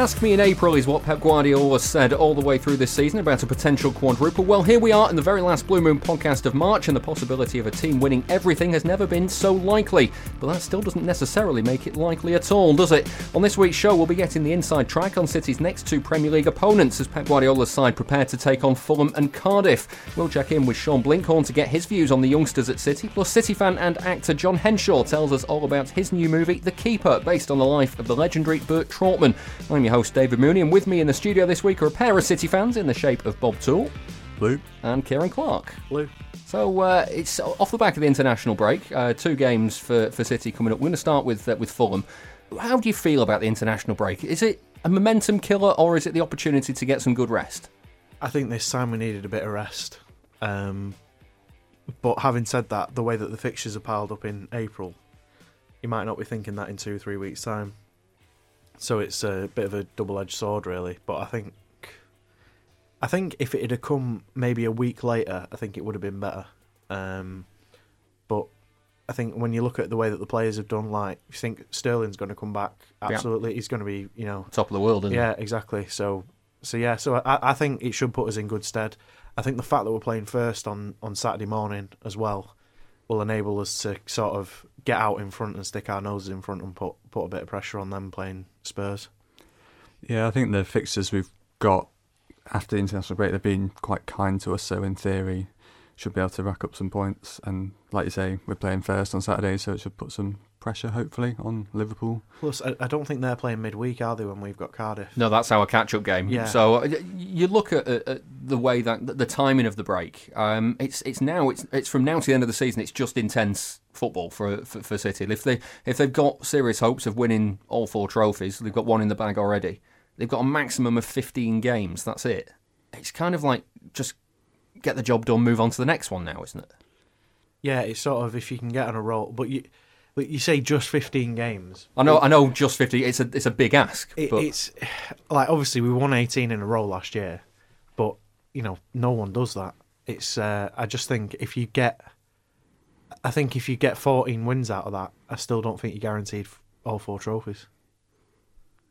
Ask me in April is what Pep Guardiola said all the way through this season about a potential quadruple. Well, here we are in the very last Blue Moon podcast of March, and the possibility of a team winning everything has never been so likely. But that still doesn't necessarily make it likely at all, does it? On this week's show, we'll be getting the inside track on City's next two Premier League opponents as Pep Guardiola's side prepare to take on Fulham and Cardiff. We'll check in with Sean Blinkhorn to get his views on the youngsters at City, plus City fan and actor John Henshaw tells us all about his new movie, The Keeper, based on the life of the legendary Bert Trautmann. I'm your host, David Mooney, and with me in the studio this week are a pair of City fans in the shape of Bob Toole Blue. and Kieran Clarke. Blue. So uh, it's off the back of the international break. Uh, two games for, for City coming up. We're going to start with uh, with Fulham. How do you feel about the international break? Is it a momentum killer or is it the opportunity to get some good rest? I think this time we needed a bit of rest. Um, but having said that, the way that the fixtures are piled up in April, you might not be thinking that in two or three weeks' time. So it's a bit of a double-edged sword, really. But I think, I think if it had come maybe a week later, I think it would have been better. Um, but I think when you look at the way that the players have done, like you think Sterling's going to come back, Yeah. absolutely, he's going to be, you know, Top of the world, isn't yeah, exactly. So, so yeah, so I, I think it should put us in good stead. I think the fact that we're playing first on, on Saturday morning as well will enable us to sort of get out in front and stick our noses in front and put put a bit of pressure on them playing Spurs. Yeah, I think the fixtures we've got after the international break, they've been quite kind to us. So in theory, should be able to rack up some points. And like you say, we're playing first on Saturday, so it should put some pressure, hopefully, on Liverpool. Plus, I, I don't think they're playing midweek, are they? When we've got Cardiff. No, that's our catch-up game. Yeah. So uh, you look at, at, at the way that the timing of the break. Um, it's it's now it's it's from now to the end of the season. It's just intense football for, for for City. If they if they've got serious hopes of winning all four trophies, they've got one in the bag already. They've got a maximum of fifteen games. That's it. It's kind of like just get the job done, move on to the next one now, isn't it? Yeah, it's sort of if you can get on a roll, but you. But you say just 15 games. I know, I know, just fifty. It's a it's a big ask, It, but it's like obviously we won 18 in a row last year, but you know no one does that. It's uh, I just think if you get, I think if you get 14 wins out of that, I still don't think you're guaranteed all four trophies.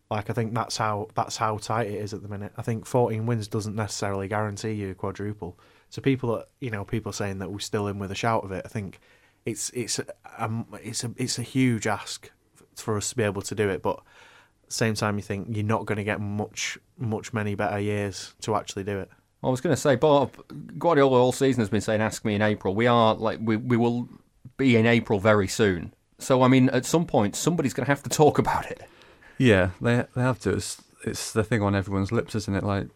Like I think that's how that's how tight it is at the minute. I think 14 wins doesn't necessarily guarantee you a quadruple. So people are you know people saying that we're still in with a shout of it. I think it's it's um it's a it's a huge ask for us to be able to do it, but same time you think you're not going to get much much many better years to actually do it. I was going to say, Bob Guardiola all season has been saying, "Ask me in April." We are like we we will be in April very soon. So I mean, at some point, somebody's going to have to talk about it. Yeah, they they have to. It's, it's the thing on everyone's lips, isn't it? Like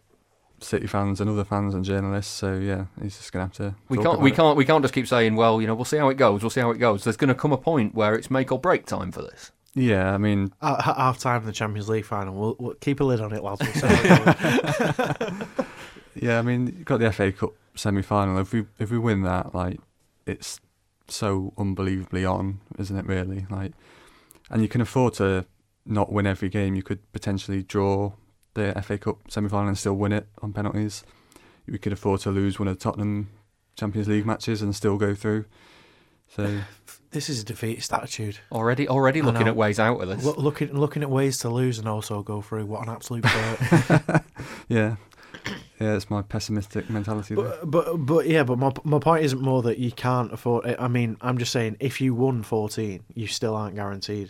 City fans and other fans and journalists. So yeah, he's just gonna have to. We talk can't about we it. can't we can't just keep saying, "Well, you know, we'll see how it goes. We'll see how it goes." There's going to come a point where it's make or break time for this. Yeah, I mean, At at half time in the Champions League final, we'll, we'll keep a lid on it, lads. We'll see how it goes. Yeah, I mean, you've got the FA Cup semi-final. If we if we win that, like, it's so unbelievably on, isn't it? Really, like, and you can afford to not win every game. You could potentially draw the FA Cup semi-final and still win it on penalties. We could afford to lose one of the Tottenham Champions League matches and still go through. So this is a defeatist attitude. Already, already I looking know. at ways out of this. Look, looking looking at ways to lose and also go through. What an absolute burp. yeah, yeah, it's my pessimistic mentality. There. but, but but yeah, but my my point isn't more that you can't afford it. I mean, I'm just saying if you won 14, you still aren't guaranteed.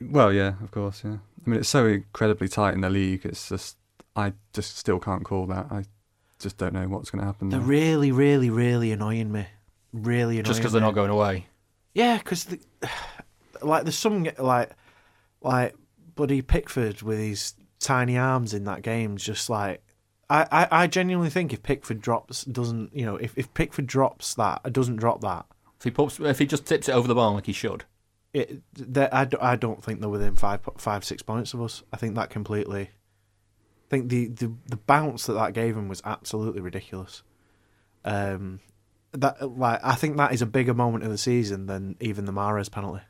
Well, yeah, of course, yeah. I mean, it's so incredibly tight in the league. It's just, I just still can't call that. I just don't know what's going to happen. They're there. really, really, really annoying me. Really annoying. just because they're not going away. Yeah, because the, like there's some like like bloody Pickford with his tiny arms in that game. Just like I, I, I genuinely think if Pickford drops doesn't you know if, if Pickford drops that doesn't drop that If he pops, if he just tips it over the bar like he should, it I, I don't think they're within five five six points of us. I think that completely. I think the, the the bounce that that gave him was absolutely ridiculous. Um, that like I think that is a bigger moment of the season than even the Mahrez penalty.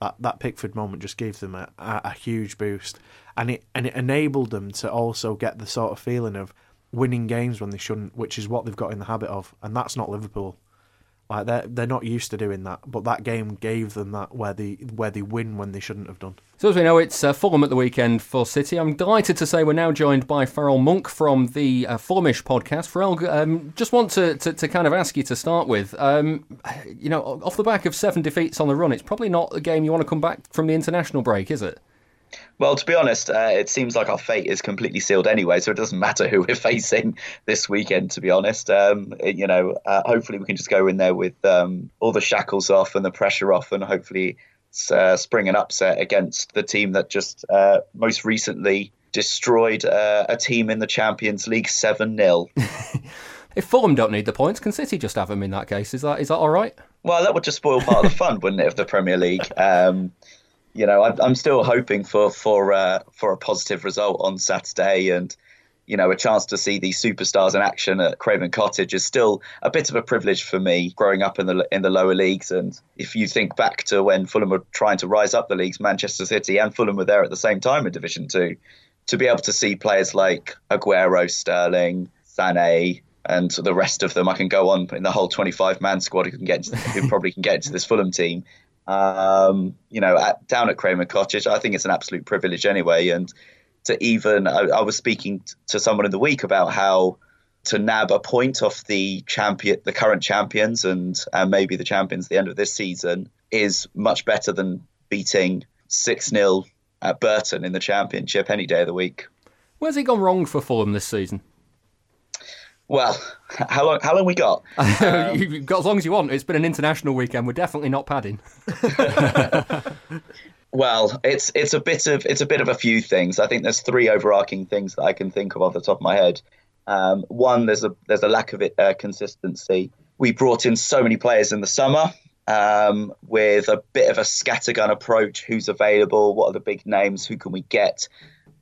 That that Pickford moment just gave them a, a, a huge boost, and it and it enabled them to also get the sort of feeling of winning games when they shouldn't, which is what they've got in the habit of, and that's not Liverpool. Like they're they're not used to doing that, but that game gave them that where they where they win when they shouldn't have done. So as we know, it's uh, Fulham at the weekend for City. I'm delighted to say we're now joined by Farrell Monk from the uh, Fulhamish podcast. Farrell, um, just want to, to, to, kind of ask you to start with, um, you know, off the back of seven defeats on the run, it's probably not a game you want to come back from the international break, is it? Well, to be honest, uh, it seems like our fate is completely sealed anyway, so it doesn't matter who we're facing this weekend. To be honest, um, it, you know, uh, hopefully we can just go in there with um, all the shackles off and the pressure off, and hopefully uh, spring an upset against the team that just uh, most recently destroyed uh, a team in the Champions League seven 0 If Fulham don't need the points, can City just have them in that case? Is that is that all right? Well, that would just spoil part of the fun, wouldn't it, of the Premier League? Um, you know, I'm, still hoping for for uh, for a positive result on Saturday, and you know, a chance to see these superstars in action at Craven Cottage is still a bit of a privilege for me growing up in the in the lower leagues. And if you think back to when Fulham were trying to rise up the leagues, Manchester City and Fulham were there at the same time in Division Two, to be able to see players like Aguero, Sterling, Sané, and the rest of them, I can go on in the whole 25 man squad who can get who probably can get into this Fulham team um, you know, at, down at Craven Cottage. I think it's an absolute privilege anyway. And to even, I, I was speaking to someone in the week about how to nab a point off the champion, the current champions, and and maybe the champions at the end of this season is much better than beating six 0 at Burton in the championship any day of the week. Where's it gone wrong for Fulham this season? Well, how long? How long we got? Um, You've got as long as you want. It's been an international weekend. We're definitely not padding. well, it's it's a bit of it's a bit of a few things. I think there's three overarching things that I can think of off the top of my head. Um, one, there's a there's a lack of it, uh, consistency. We brought in so many players in the summer um, with a bit of a scattergun approach. Who's available? What are the big names? Who can we get?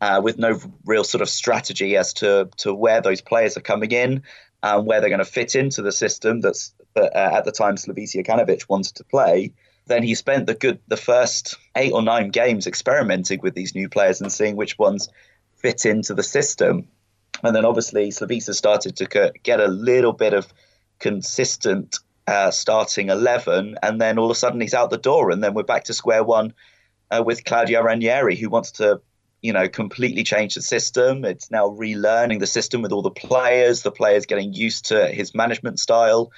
Uh, with no real sort of strategy as to to where those players are coming in and where they're going to fit into the system that's that uh, at the time Slavisa Jokanovic wanted to play. Then he spent the good the first eight or nine games experimenting with these new players and seeing which ones fit into the system. And then obviously Slavisa started to get a little bit of consistent uh, starting 11, and then all of a sudden he's out the door, and then we're back to square one uh, with Claudio Ranieri, who wants to you know, completely changed the system. It's now relearning the system with all the players, the players getting used to his management style,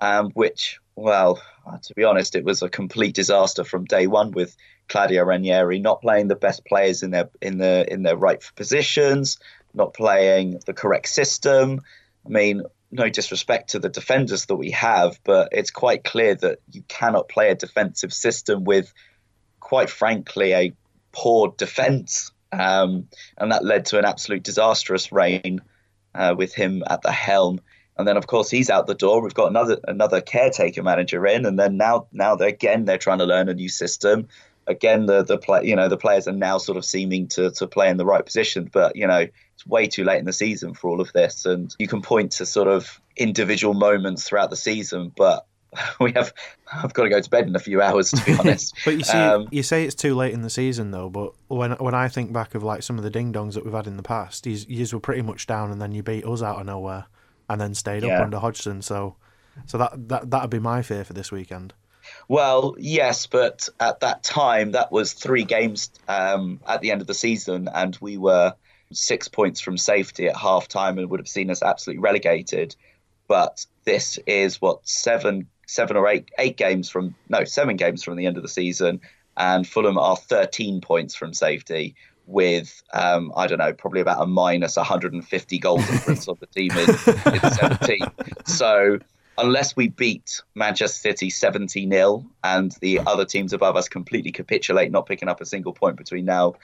um, which, well, uh, to be honest, it was a complete disaster from day one with Claudio Ranieri not playing the best players in their in the in their right positions, not playing the correct system. I mean, no disrespect to the defenders that we have, but it's quite clear that you cannot play a defensive system with, quite frankly, a poor defense um, and that led to an absolute disastrous reign uh, with him at the helm. And then, of course, he's out the door. We've got another another caretaker manager in, and then now now they're, again they're trying to learn a new system. Again, the the play you know the players are now sort of seeming to to play in the right position, but you know it's way too late in the season for all of this. And you can point to sort of individual moments throughout the season, but we have I've got to go to bed in a few hours to be honest. but you see, um, you say it's too late in the season though. But when when I think back of like some of the ding dongs that we've had in the past, you were pretty much down, and then you beat us out of nowhere, and then stayed yeah. up under Hodgson. So, so that that that'd be my fear for this weekend. Well, yes, but at that time, that was three games um, at the end of the season, and we were six points from safety at half time and would have seen us absolutely relegated. But this is what seven seven or eight eight games from no seven games from the end of the season, and Fulham are 13 points from safety with um, I don't know probably about a minus 150 goal difference of the team in, in 17. So unless we beat Manchester City 70 0 and the other teams above us completely capitulate, not picking up a single point between now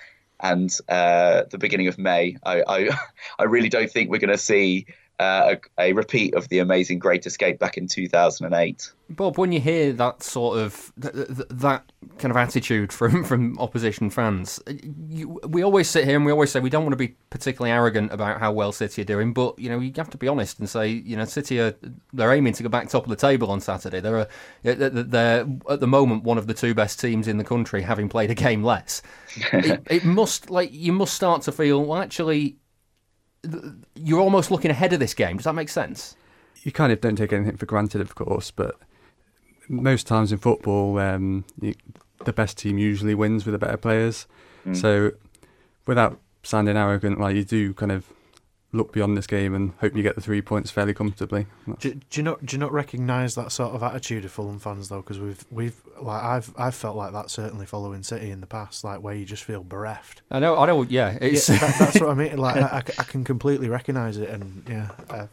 and uh, the beginning of May, I, I, I really don't think we're going to see uh, a, a, repeat of the amazing Great Escape back in 2008. Bob, when you hear that sort of th- th- that kind of attitude from from opposition fans, you, we always sit here and we always say we don't want to be particularly arrogant about how well City are doing, but you know you have to be honest and say you know City are they're aiming to go back top of the table on Saturday. They're a, they're at the moment one of the two best teams in the country, having played a game less. it, it must like you must start to feel well actually you're almost looking ahead of this game. Does that make sense? You kind of don't take anything for granted, of course, but most times in football, um, you, the best team usually wins with the better players. Mm. So, without sounding arrogant, like you do kind of look beyond this game and hope you get the three points fairly comfortably. Do, do, you not do you not recognise that sort of attitude of Fulham fans though? Because we've we've like I've I've felt like that certainly following City in the past, like where you just feel bereft. I know, I know, yeah, it's yeah, that, that's what I mean. Like I, I can completely recognise it, and yeah. Uh,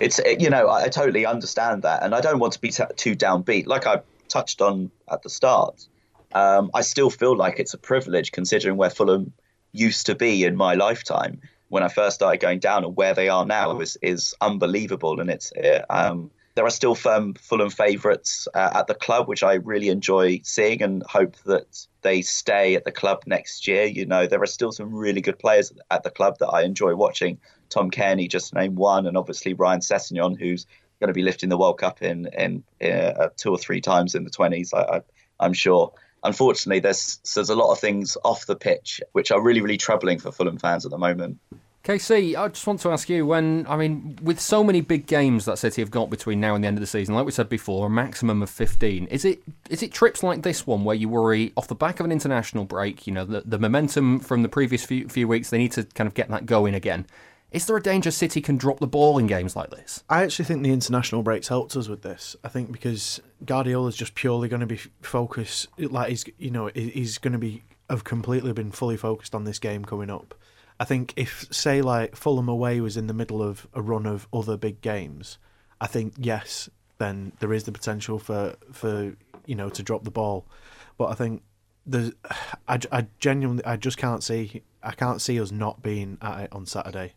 it's you know I, totally understand that, and I don't want to be t- too downbeat. Like I touched on at the start, um, I still feel like it's a privilege considering where Fulham used to be in my lifetime when I first started going down and where they are now is is unbelievable. And it's um, there are still firm Fulham favourites uh, at the club, which I really enjoy seeing and hope that they stay at the club next year. You know, there are still some really good players at the club that I enjoy watching. Tom Cairney, just named one, and obviously Ryan Sessegnon, who's going to be lifting the World Cup in in, in uh, two or three times in the twenties. I, I, I'm sure unfortunately, there's there's a lot of things off the pitch which are really really troubling for Fulham fans at the moment. KC, I just want to ask you when, I mean, with so many big games that City have got between now and the end of the season, like we said before, a maximum of 15, is it is it trips like this one where you worry off the back of an international break, you know, the, the momentum from the previous few, few weeks, they need to kind of get that going again? Is there a danger City can drop the ball in games like this? I actually think the international breaks helped us with this. I think because Guardiola is just purely going to be focused, like he's, you know, he's going to be have completely been fully focused on this game coming up. I think if say like Fulham away was in the middle of a run of other big games, I think yes, then there is the potential for for you know to drop the ball. But I think there's I, I genuinely I just can't see I can't see us not being at it on Saturday,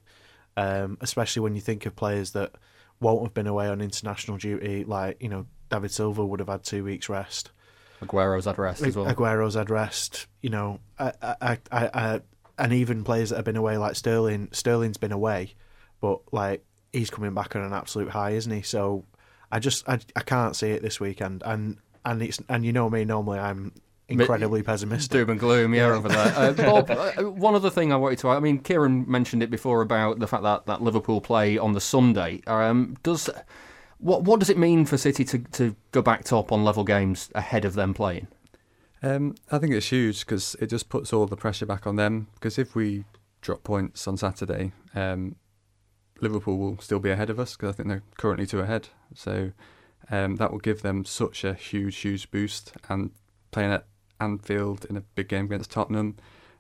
um, especially when you think of players that won't have been away on international duty. Like you know David Silva would have had two weeks rest. Aguero's had rest as well. Aguero's had rest. You know, I, I, I, I, and even players that have been away, like Sterling. Sterling's been away, but like he's coming back on an absolute high, isn't he? So I just I, I can't see it this weekend, and and it's and you know me. Normally I'm incredibly pessimistic. Doom and gloom, yeah, over there. Uh, Bob, uh, one other thing I wanted to. I mean, Kieran mentioned it before about the fact that that Liverpool play on the Sunday. Um, does what what does it mean for City to to go back top on level games ahead of them playing? Um, I think it's huge because it just puts all the pressure back on them. Because if we drop points on Saturday, um, Liverpool will still be ahead of us because I think they're currently two ahead. So um, that will give them such a huge, huge boost. And playing at Anfield in a big game against Tottenham,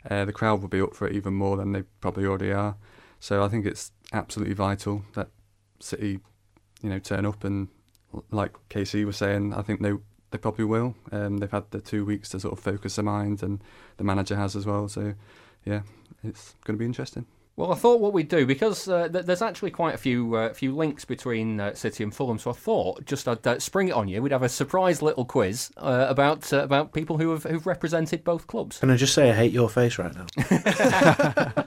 uh, the crowd will be up for it even more than they probably already are. So I think it's absolutely vital that City, you know, turn up and, like KC was saying, I think they they probably will. Um, they've had the two weeks to sort of focus their minds, and the manager has as well. So, yeah, it's going to be interesting. Well, I thought what we'd do because uh, th- there's actually quite a few uh, few links between uh, City and Fulham, so I thought just I'd uh, spring it on you. We'd have a surprise little quiz uh, about uh, about people who have who've represented both clubs. Can I just say I hate your face right now?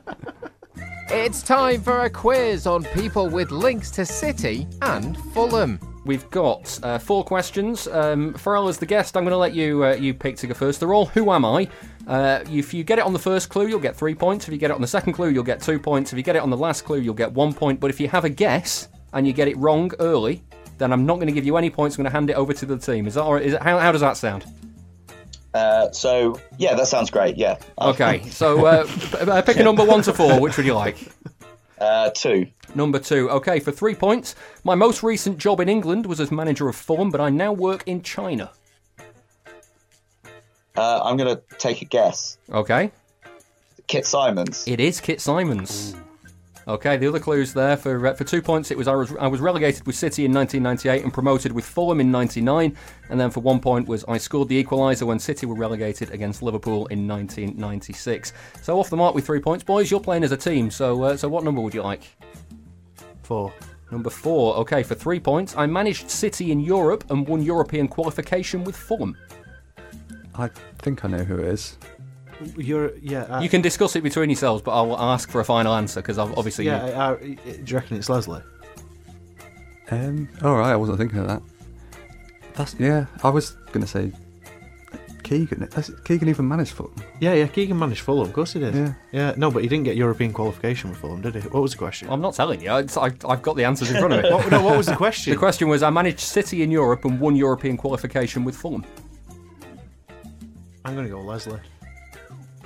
it's time for a quiz on people with links to City and Fulham. We've got uh, four questions. Um, Farrell, as the guest, I'm going to let you uh, you pick to go first. They're all "Who am I?" Uh, if you get it on the first clue, you'll get three points. If you get it on the second clue, you'll get two points. If you get it on the last clue, you'll get one point. But if you have a guess and you get it wrong early, then I'm not going to give you any points. I'm going to hand it over to the team. Is that all right? Is it, how, how does that sound? Uh, so yeah, that sounds great. Yeah. Okay. so uh, pick a number one to four. Which would you like? Uh, two. Number two. Okay, for three points. My most recent job in England was as manager of Fulham, but I now work in China. Uh, I'm going to take a guess. Okay. Kit Symons. It is Kit Symons. Ooh. Okay, the other clues there for uh, for two points. It was I was I was relegated with City in 1998 and promoted with Fulham in 99, and then for one point was I scored the equaliser when City were relegated against Liverpool in 1996. So off the mark with three points, boys. You're playing as a team. So uh, so what number would you like? Four. Number four. Okay, for three points, I managed City in Europe and won European qualification with Fulham. I think I know who it is. You're yeah. uh, You can discuss it between yourselves, but I'll ask for a final answer because obviously you- Yeah. Uh, do you reckon it's Leslie? Um, all right, I wasn't thinking of that. That's yeah. I was gonna say Keegan. That's- Keegan even managed Fulham. Yeah, yeah. Keegan managed Fulham. Of course he did. Yeah. Yeah. No, but he didn't get European qualification with Fulham, did he? What was the question? I'm not telling you. It's, I, I've got the answers in front of me. what, no, what was the question? The question was I managed City in Europe and won European qualification with Fulham. I'm gonna go Leslie.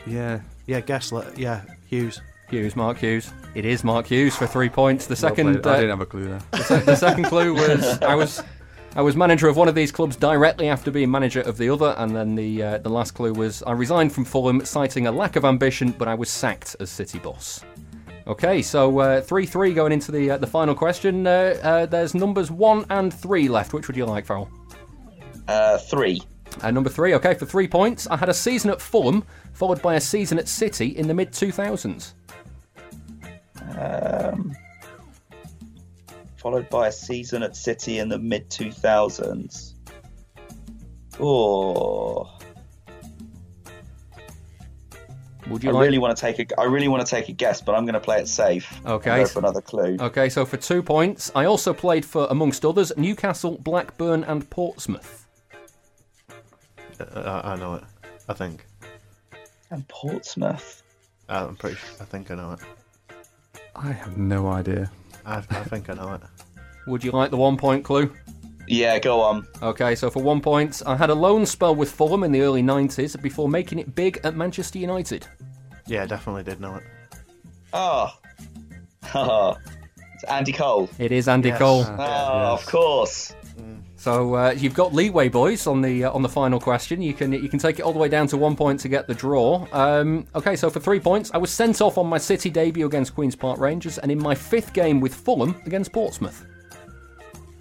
Yeah. Yeah, guess. Le- yeah, Hughes. Hughes, Mark Hughes. It is Mark Hughes for three points. The Well second, played. I uh, didn't have a clue there. the, se- the second clue was I was I was manager of one of these clubs directly after being manager of the other, and then the uh, the last clue was I resigned from Fulham, citing a lack of ambition, but I was sacked as City boss. Okay, so uh, three three going into the uh, the final question. Uh, uh, there's numbers one and three left. Which would you like, Farrell? Uh, three. Uh, number three, okay, for three points. I had a season at Fulham, followed by a season at City in the mid 2000s. Um, followed by a season at City in the mid 2000s. Oh, Would I you like? really want to take a. I really want to take a guess, but I'm going to play it safe. and Okay. For another clue. Okay, so for two points, I also played for, amongst others, Newcastle, Blackburn, and Portsmouth. Uh, I, I know it. I think. And Portsmouth. Uh, I'm pretty. Sure, I think I know it. I have no idea. I, I think I know it. Would you like the one point clue? Yeah, go on. Okay, so for one point, I had a loan spell with Fulham in the early 90s before making it big at Manchester United. Yeah, definitely did know it. Oh, oh. it's Andy Cole. It is Andy Yes. Cole. Oh, of course. So uh, you've got leeway, boys, on the uh, on the final question. You can you can take it all the way down to one point to get the draw. Um, okay, so for three points, I was sent off on my City debut against Queens Park Rangers, and in my fifth game with Fulham against Portsmouth.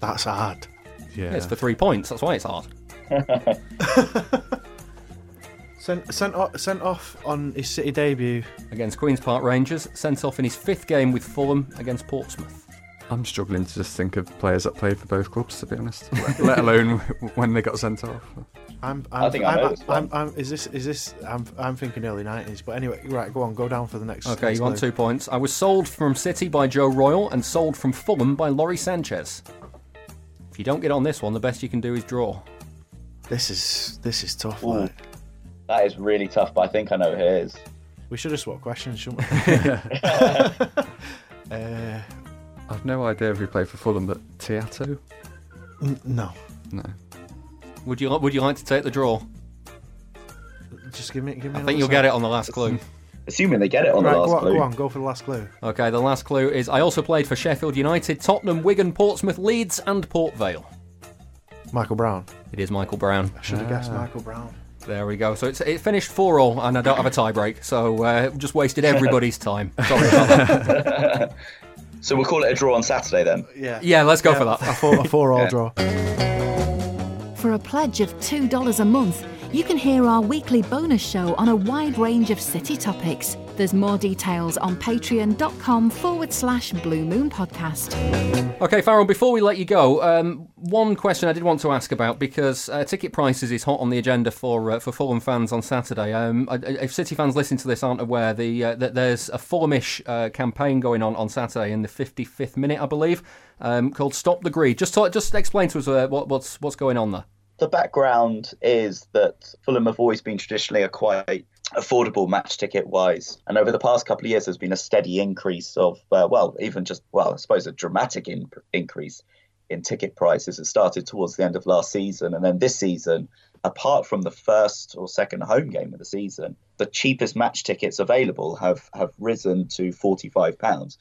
That's hard. Yeah. It's for three points. That's why it's hard. Sent sent off, sent off on his City debut. Against Queens Park Rangers, sent off in his fifth game with Fulham against Portsmouth. I'm struggling to just think of players that played for both clubs, to be honest. let, let alone when they got sent off. I'm. I'm I think I know I'm, this I'm. I'm, Is this? Is this? I'm. I'm thinking early nineties. But anyway, right. Go on. Go down for the next. Okay, next you want clue. two points. I was sold from City by Joe Royle and sold from Fulham by Lawrie Sanchez. If you don't get on this one, the best you can do is draw. This is. This is tough. Ooh. Like. That is really tough, but I think I know who it is. We should have swapped questions, shouldn't we? uh, I've no idea if he played for Fulham, but Teato? n- no. No. Would you would you like to take the draw? Just give me. Give me. I think you'll get it on the last clue. Assuming they get it on Right. the last Go on, clue. go on. Go for the last clue. Okay, the last clue is I also played for Sheffield United, Tottenham, Wigan, Portsmouth, Leeds, and Port Vale. Michael Brown. It is Michael Brown. I should have guessed Ah. Michael Brown. There we go. So it's it finished four all, and I don't have a tie break, so uh, just wasted everybody's time. Sorry about that. So we'll call it a draw on Saturday then. Yeah. Yeah, let's go for that. A four, a four all Yeah. draw. For a pledge of $2 a month, you can hear our weekly bonus show on a wide range of city topics. There's more details on patreon.com forward slash Blue Moon Podcast. Okay, Farrell, before we let you go, um, one question I did want to ask about because uh, ticket prices is hot on the agenda for uh, for Fulham fans on Saturday. Um, I- I- if City fans listening to this aren't aware, the uh, that there's a Fulhamish uh, campaign going on on Saturday in the 55th minute, I believe, um, called Stop the Greed. Just talk, just explain to us uh, what, what's what's going on there. The background is that Fulham have always been traditionally a quite affordable match ticket wise. And over the past couple of years, there's been a steady increase of, uh, well, even just, well, I suppose a dramatic in- increase in ticket prices. It started towards the end of last season. And then this season, apart from the first or second home game of the season, the cheapest match tickets available have, have risen to £45.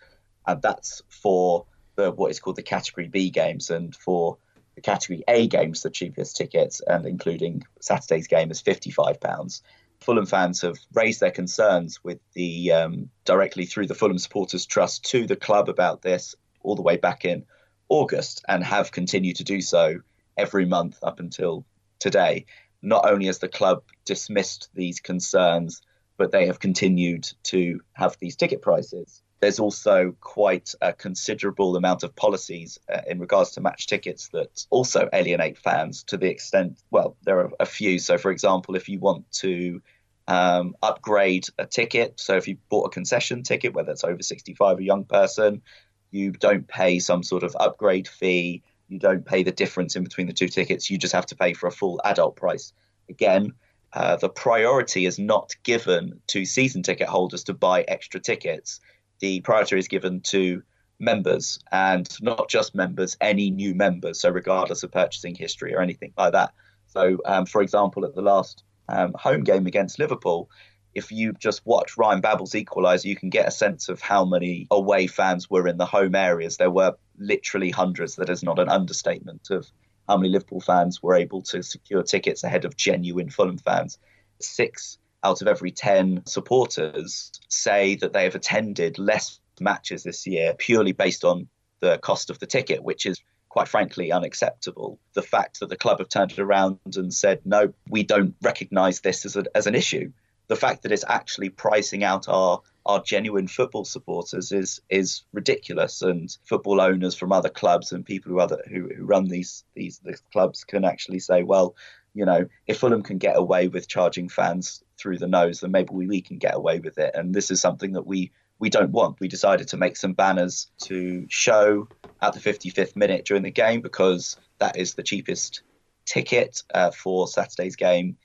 And that's for the what is called the Category B games. And for the Category A games, the cheapest tickets, and including Saturday's game, is £55. Fulham fans have raised their concerns with the um, directly through the Fulham Supporters Trust to the club about this all the way back in August and have continued to do so every month up until today. Not only has the club dismissed these concerns, but they have continued to have these ticket prices there's also quite a considerable amount of policies uh, in regards to match tickets that also alienate fans to the extent, well, there are a few. So, for example, if you want to um, upgrade a ticket, so if you bought a concession ticket, whether it's over 65, a young person, you don't pay some sort of upgrade fee. You don't pay the difference in between the two tickets. You just have to pay for a full adult price. Again, uh, the priority is not given to season ticket holders to buy extra tickets. The priority is given to members and not just members, any new members. So, regardless of purchasing history or anything like that. So, um, for example, at the last um, home game against Liverpool, if you just watch Ryan Babel's equaliser, you can get a sense of how many away fans were in the home areas. There were literally hundreds. That is not an understatement of how many Liverpool fans were able to secure tickets ahead of genuine Fulham fans. Six out of every 10 supporters say that they have attended less matches this year purely based on the cost of the ticket, which is quite frankly unacceptable. The fact that the club have turned it around and said, no, we don't recognise this as, a, as an issue. The fact that it's actually pricing out our our genuine football supporters is is ridiculous, and football owners from other clubs and people who other who, who run these, these these clubs can actually say, well, you know, if Fulham can get away with charging fans through the nose, then maybe we, we can get away with it. And this is something that we we don't want. We decided to make some banners to show at the 55th minute during the game because that is the cheapest ticket uh, for Saturday's game.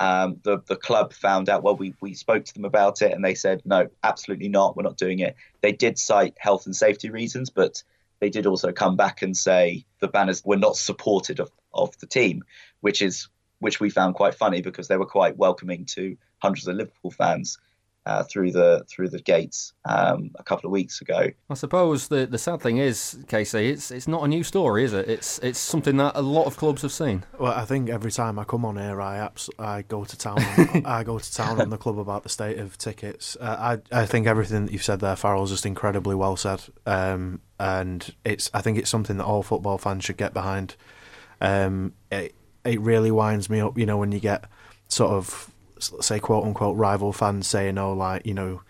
Um, the the club found out. Well, we we spoke to them about it, and they said no, absolutely not. We're not doing it. They did cite health and safety reasons, but they did also come back and say the banners were not supported of, of the team, which is which we found quite funny because they were quite welcoming to hundreds of Liverpool fans uh, through the through the gates um, a couple of weeks ago. I suppose the the sad thing is, Casey, it's it's not a new story, is it? It's it's something that a lot of clubs have seen. Well, I think every time I come on here, I abs- I go to town. I go to town on the club about the state of tickets. Uh, I I think everything that you've said there, Farrell, is just incredibly well said. Um, and it's I think it's something that all football fans should get behind. Um, it it really winds me up, you know, when you get sort of say quote unquote rival fans saying, "Oh, like you know,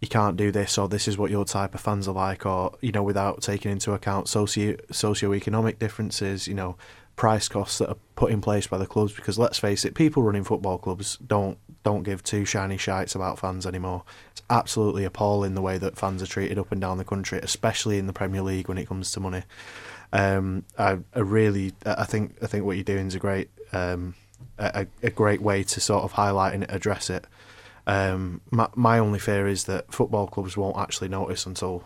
you can't do this," or "This is what your type of fans are like," or you know, without taking into account socio socio-economic differences, you know, price costs that are put in place by the clubs. Because let's face it, people running football clubs don't don't give two shiny shites about fans anymore. It's absolutely appalling the way that fans are treated up and down the country, especially in the Premier League when it comes to money. Um, I, I really, I think, I think what you're doing is a great. Um, a, a great way to sort of highlight and address it. Um, my, my only fear is that football clubs won't actually notice until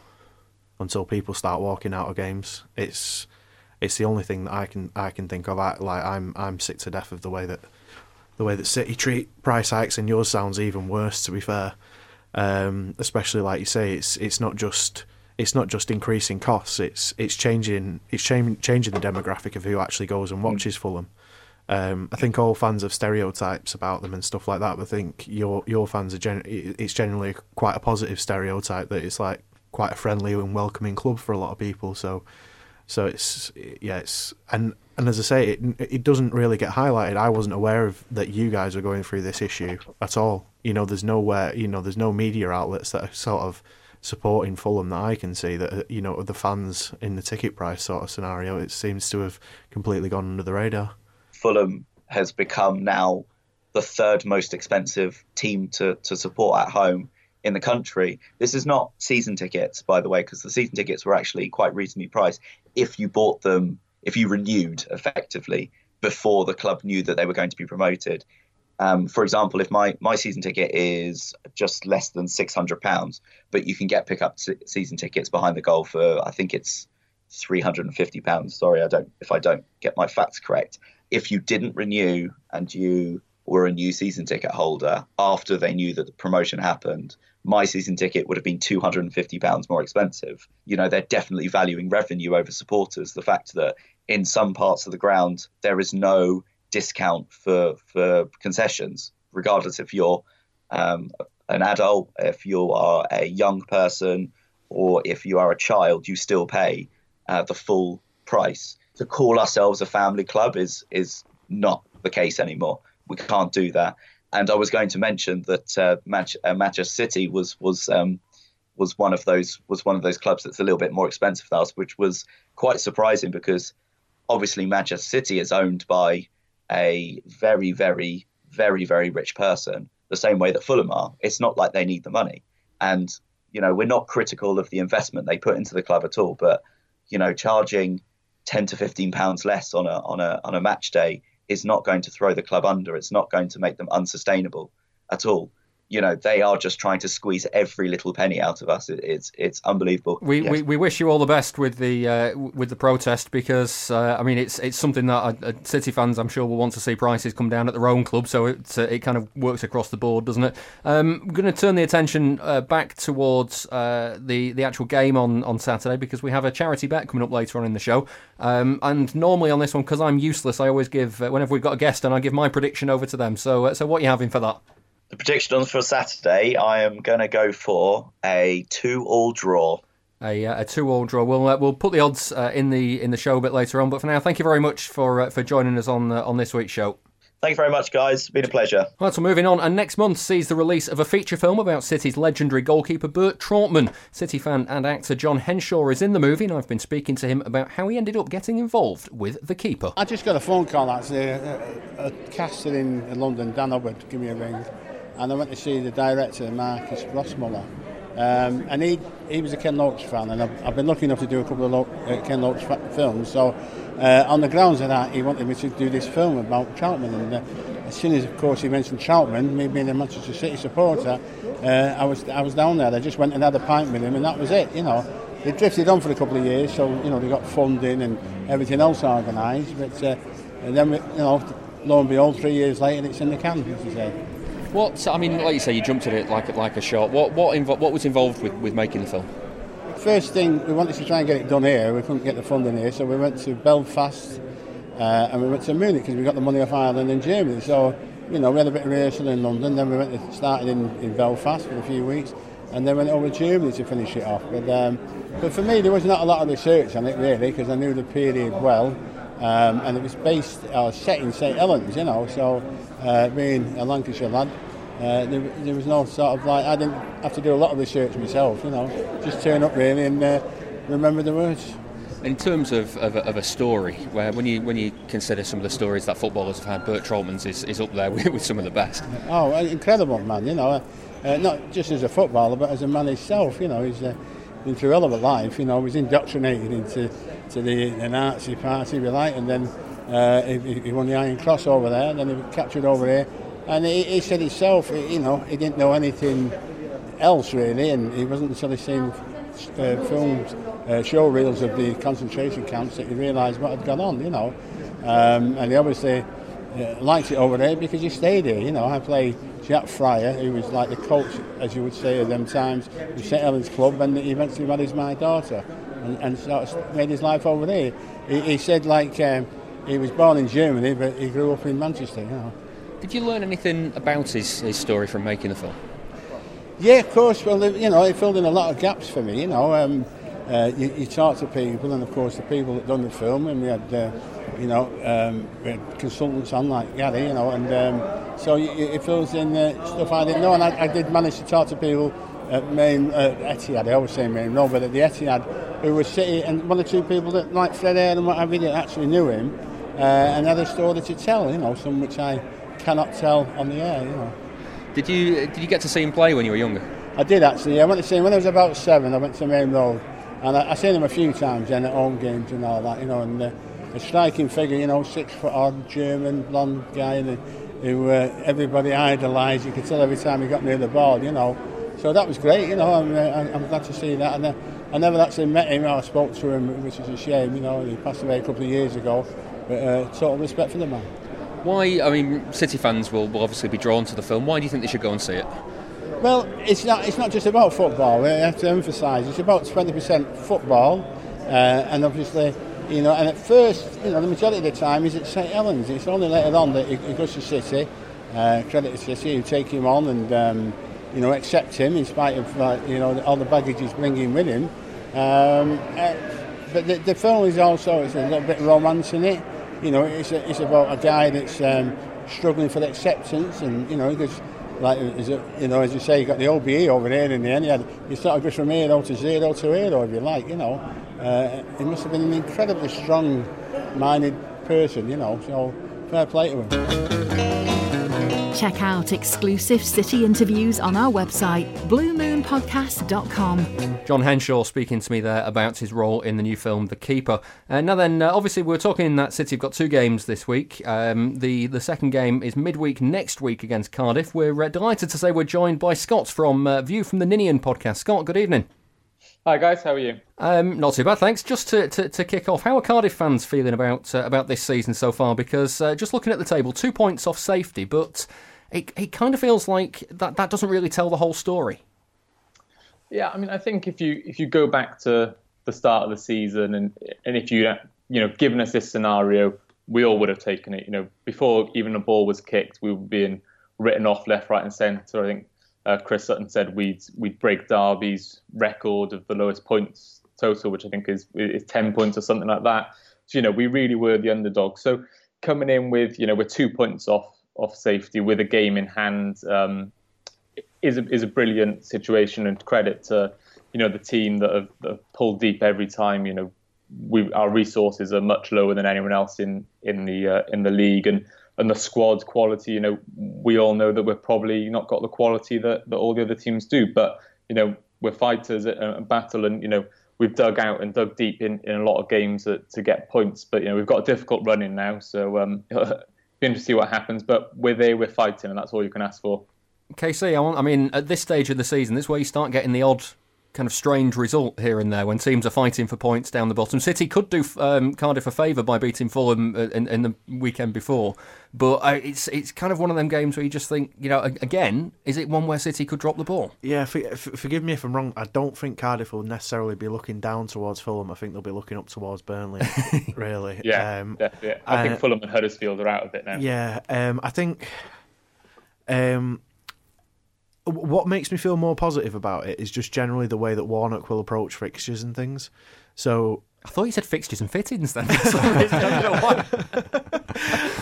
until people start walking out of games. It's it's the only thing that I can I can think of. I, like I'm I'm sick to death of the way that the way that City treat price hikes, and yours sounds even worse. To be fair, um, especially like you say, it's it's not just it's not just increasing costs. It's it's changing it's changing changing the demographic of who actually goes and watches mm. Fulham. Um, I think all fans have stereotypes about them and stuff like that. But I think your your fans are gen- it's generally quite a positive stereotype that it's like quite a friendly and welcoming club for a lot of people. So so it's yeah it's and and as I say it it doesn't really get highlighted. I wasn't aware of that you guys are going through this issue at all. You know, there's nowhere you know there's no media outlets that are sort of supporting Fulham that I can see that uh, you know the fans in the ticket price sort of scenario. It seems to have completely gone under the radar. Fulham has become now the third most expensive team to, to support at home in the country. This is not season tickets, by the way, because the season tickets were actually quite reasonably priced if you bought them, if you renewed effectively before the club knew that they were going to be promoted. Um, for example, if my, my season ticket is just less than £600, but you can get pick up season tickets behind the goal for, I think it's £350. Sorry, I don't if I don't get my facts correct if you didn't renew and you were a new season ticket holder after they knew that the promotion happened, my season ticket would have been £250 more expensive. You know, they're definitely valuing revenue over supporters. The fact that in some parts of the ground there is no discount for, for concessions, regardless if you're um, an adult, if you are a young person, or if you are a child, you still pay uh, the full price to call ourselves a family club is is not the case anymore. We can't do that. And I was going to mention that uh, uh, Manchester City was was um, was one of those was one of those clubs that's a little bit more expensive than us, which was quite surprising because obviously Manchester City is owned by a very, very, very, very rich person, the same way that Fulham are. It's not like they need the money. And, you know, we're not critical of the investment they put into the club at all, but, you know, charging 10 to 15 pounds less on a on a on a match day is not going to throw the club under. It's not going to make them unsustainable at all you know they are just trying to squeeze every little penny out of us. It, it's it's unbelievable. We, yes. we, we wish you all the best with the uh, with the protest because uh, I mean it's it's something that uh, uh, City fans I'm sure will want to see prices come down at their own club. So it uh, it kind of works across the board, doesn't it? Um, I'm going to turn the attention uh, back towards the the actual game on on Saturday because we have a charity bet coming up later on in the show. Um, and normally on this one because I'm useless, I always give whenever we've got a guest and I give my prediction over to them. So so what are you having for that? The prediction for Saturday, I am going to go for a two-all draw. A, uh, a two-all draw. We'll uh, we'll put the odds uh, in the in the show a bit later on. But for now, thank you very much for uh, for joining us on uh, on this week's show. Thank you very much, guys. It's been a pleasure. Right, so moving on, and next month sees the release of a feature film about City's legendary goalkeeper Bert Trautmann. City fan and actor John Henshaw is in the movie, and I've been speaking to him about how he ended up getting involved with the keeper. I just got a phone call actually. A, a, a caster in London, Dan Hubbard, give me a ring and I went to see the director, Marcus Rossmuller. Um, and he he was a Ken Loach fan, and I've, I've been lucky enough to do a couple of Lo- uh, Ken Loach fa- films. So, uh, on the grounds of that, he wanted me to do this film about Trautmann. And uh, as soon as, of course, he mentioned Trautmann, me being a Manchester City supporter, uh, I was I was down there. I just went and had a pint with him, and that was it. You know, they drifted on for a couple of years, so you know they got funding and everything else organised. But uh, and then, you know, lo and behold, three years later, it's in the can, as you say. What I mean, like you say, you jumped at it like like a shot. What what invo- what was involved with, with making the film? First thing, we wanted to try and get it done here. We couldn't get the funding here, so we went to Belfast uh, and we went to Munich because we got the money off Ireland and Germany. So you know, we had a bit of rehearsal in London. Then we went to, started in, in Belfast for a few weeks, and then went over to Germany to finish it off. But um, but for me, there was not a lot of research on it really because I knew the period well. Um, and it was based, uh, set in St Helens, you know, so uh, being a Lancashire lad, uh, there, there, was no sort of like I didn't have to do a lot of research myself, you know, just turn up really and uh, remember the words. In terms of, of, a, of a story, where when you when you consider some of the stories that footballers have had, Bert Trautmann's is, is up there with, with some of the best. Oh, incredible man! You know, uh, not just as a footballer, but as a man himself. You know, he's uh, been through a hell of a life. You know, he was indoctrinated into to the, the Nazi party, if you like, and then uh, he, he won the Iron Cross over there, and then he was captured over here and he, he said himself, you know, he didn't know anything else really, and he wasn't until he seen uh, films, uh, show reels of the concentration camps that he realised what had gone on, you know. Um, and he obviously uh, liked it over there because he stayed here, you know. I played Jack Friar, who was like the coach, as you would say at them times, of St Helens Club, and he eventually married my daughter and, and sort of made his life over there. He, he said, like, um, he was born in Germany, but he grew up in Manchester, you know. Did you learn anything about his, his story from making the film? Yeah, of course. Well, you know, it filled in a lot of gaps for me. You know, um, uh, you, you, talk to people, and of course, the people that done the film, and we had, uh, you know, um, we had consultants on like Gary, you know, and um, so it fills in uh, stuff I didn't know, and I, I, did manage to talk to people at Maine uh, Etihad. I always say Maine Road, but at the Etihad, who was sitting, and one or two people that like Fred Air and what have you actually knew him, uh, and had a story to tell. You know, some which I cannot tell on the air. You know. Did you did you get to see him play when you were younger? I did actually. I went to see him when I was about seven. I went to Maine Road, and I, I seen him a few times then at home games and all that. You know, and uh, a striking figure. You know, six foot odd German blonde guy who, who uh, everybody idolised. You could tell every time he got near the ball. You know, so that was great. You know, I'm, uh, I'm glad to see that. And, uh, I never actually met him. I spoke to him, which is a shame. You know, he passed away a couple of years ago. But uh, total respect for the man. Why? I mean, City fans will, will obviously be drawn to the film. Why do you think they should go and see it? Well, it's not. It's not just about football. We have to emphasise it's about twenty percent football, uh, and obviously, you know. And at first, you know, the majority of the time is at St Helens. It's only later on that he, goes to City. Uh, credit to City who take him on and um, you know accept him in spite of uh, you know all the baggage he's bringing with him. Um, uh, but the, the film is also it's a little bit romance in it you know, it's, a, it's about a guy that's um, struggling for acceptance, and you know, because like is it, you know, as you say, you got the OBE over there in the end. You, you sort of just from hero to zero to hero, if you like. You know, uh, he must have been an incredibly strong-minded person. You know, so fair play to him. Check out exclusive City interviews on our website, bluemoonpodcast.com. John Henshaw speaking to me there about his role in the new film The Keeper. Uh, now then, uh, obviously we are talking that City have got two games this week. Um, the the second game is midweek next week against Cardiff. We're uh, delighted to say we're joined by Scott from uh, View from the Ninian podcast. Scott, good evening. Hi guys, how are you? Um, not too bad, thanks. Just to, to, to kick off, how are Cardiff fans feeling about uh, about this season so far? Because uh, just looking at the table, two points off safety, but it it kind of feels like that that doesn't really tell the whole story. Yeah, I mean, I think if you if you go back to the start of the season and and if you you know given us this scenario, we all would have taken it. You know, before even a ball was kicked, we were being written off left, right, and centre. I think uh, Chris Sutton said we'd we'd break Derby's record of the lowest points total, which I think is is ten points or something like that. So you know we really were the underdog. So coming in with you know we're two points off off safety with a game in hand um, is a, is a brilliant situation and credit to you know the team that have, that have pulled deep every time. You know we our resources are much lower than anyone else in in the uh, in the league and and the squad quality, you know, we all know that we're probably not got the quality that, that all the other teams do. But, you know, we're fighters at, battle and, you know, we've dug out and dug deep in, in a lot of games to, to get points. But, you know, we've got a difficult run in now. So um, be interesting to see what happens. But we're there, we're fighting, and that's all you can ask for. KC, I, want, I mean, at this stage of the season, this is where you start getting the odd kind of strange result here and there when teams are fighting for points down the bottom. City could do um, Cardiff a favour by beating Fulham uh, in, in, the weekend before, but uh, it's it's kind of one of them games where you just think, you know, again, is it one where City could drop the ball? Yeah, for, forgive me if I'm wrong. I don't think Cardiff will necessarily be looking down towards Fulham. I think they'll be looking up towards Burnley. really, yeah, um, definitely. I uh, think Fulham and Huddersfield are out of it now. Yeah, um, I think. Um, what makes me feel more positive about it is just generally the way that Warnock will approach fixtures and things. So I thought you said fixtures and fittings then.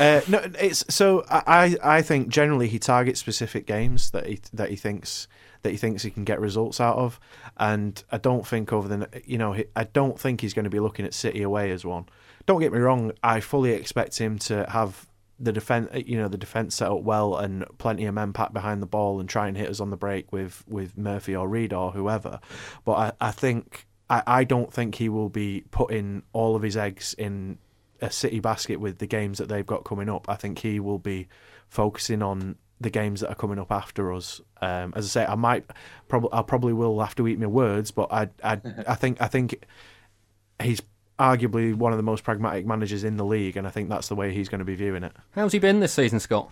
uh, no, it's so I I think generally he targets specific games that he that he thinks that he thinks he can get results out of, and I don't think over the you know I don't think he's going to be looking at City away as one. Don't get me wrong, I fully expect him to have the defense, you know, the defense set up well and plenty of men packed behind the ball and try and hit us on the break with, with Murphy or Reid or whoever. But I, I think I, I don't think he will be putting all of his eggs in a City basket with the games that they've got coming up. I think he will be focusing on the games that are coming up after us. Um, as I say, I might probably I probably will have to eat my words, but I I I think I think he's arguably one of the most pragmatic managers in the league, and I think that's the way he's going to be viewing it. How's he been this season, Scott?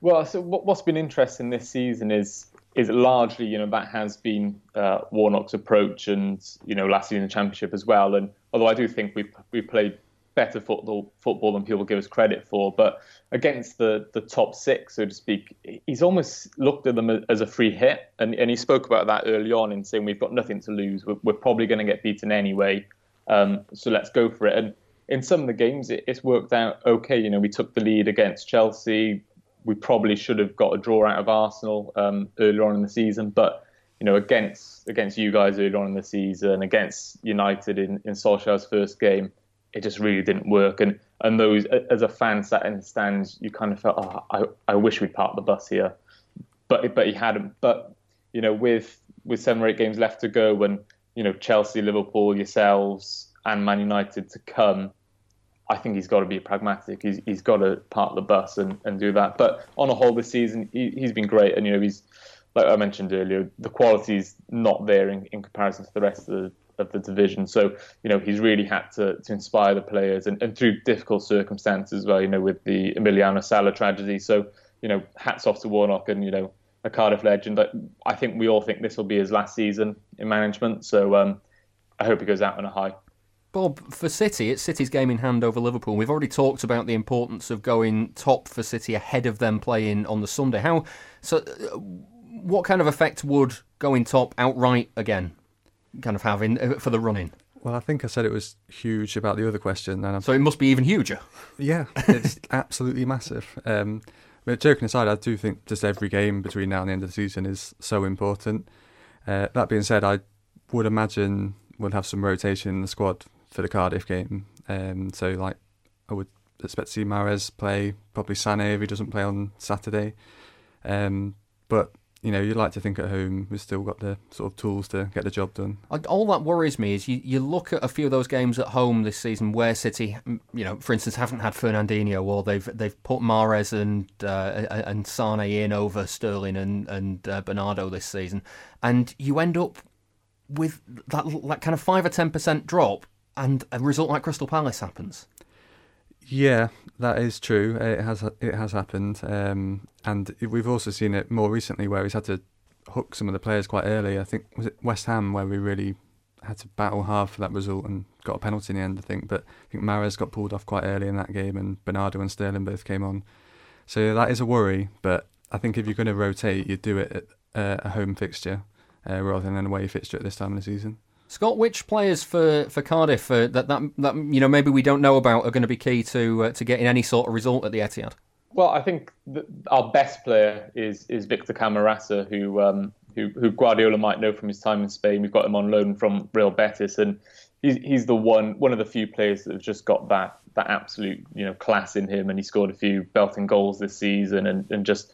Well, so what's been interesting this season is is largely, you know, that has been uh, Warnock's approach, and you know, last season in the championship as well. And although I do think we we played better football football than people give us credit for, but against the the top six, so to speak, he's almost looked at them as a free hit, and and he spoke about that early on in saying we've got nothing to lose, we're, we're probably going to get beaten anyway. Um, so let's go for it. And in some of the games, it, it's worked out okay. You know, we took the lead against Chelsea. We probably should have got a draw out of Arsenal um, earlier on in the season, but you know, against against you guys earlier on in the season, against United in, in Solskjaer's first game, it just really didn't work. And and those as a fan sat in the stands, you kind of felt, oh, I, I wish we'd parked the bus here, but but he hadn't. But you know, with with seven or eight games left to go, when you know Chelsea, Liverpool, yourselves, and Man United to come, I think he's got to be pragmatic. He's he's got to part the bus and, and do that. But on a whole, this season he, has been great, and you know he's like I mentioned earlier, the quality is not there in, in comparison to the rest of the of the division. So you know he's really had to, to inspire the players, and, and through difficult circumstances as well. You know with the Emiliano Sala tragedy. So you know hats off to Warnock and you know a Cardiff legend. I think we all think this will be his last season in management. So um, I hope he goes out on a high. Bob, for City, it's City's game in hand over Liverpool. We've already talked about the importance of going top for City ahead of them playing on the Sunday. How so? Uh, what kind of effect would going top outright again kind of have in, uh, for the running? Well, I think I said it was huge about the other question. And so it must be even huger. Yeah, it's absolutely massive. Um, But joking aside, I do think just every game between now and the end of the season is so important. Uh, that being said, I would imagine we'll have some rotation in the squad for the Cardiff game. Um, so, like, I would expect to see Mahrez play, probably Sané if he doesn't play on Saturday. Um, but you know, you'd like to think at home we've still got the sort of tools to get the job done. All that worries me is you, you look at a few of those games at home this season where City, you know, for instance, haven't had Fernandinho or they've they've put Mahrez and uh, and Sané in over Sterling and and uh, Bernardo this season, and you end up with that that kind of five or ten percent drop, and a result like Crystal Palace happens. Yeah, that is true. It has it has happened, um, and we've also seen it more recently where he's had to hook some of the players quite early. I think was it West Ham where we really had to battle hard for that result and got a penalty in the end. I think, but I think Mahrez got pulled off quite early in that game, and Bernardo and Sterling both came on. So that is a worry. But I think if you're going to rotate, you do it at uh, a home fixture uh, rather than an away fixture at this time of the season. Scott, which players for, for Cardiff uh, that, that that you know maybe we don't know about are going to be key to uh, to getting any sort of result at the Etihad? Well, I think our best player is is Victor Camarasa, who um, who who Guardiola might know from his time in Spain. We've got him on loan from Real Betis, and he's he's the one one of the few players that have just got that that absolute you know class in him, and he scored a few belting goals this season, and, and just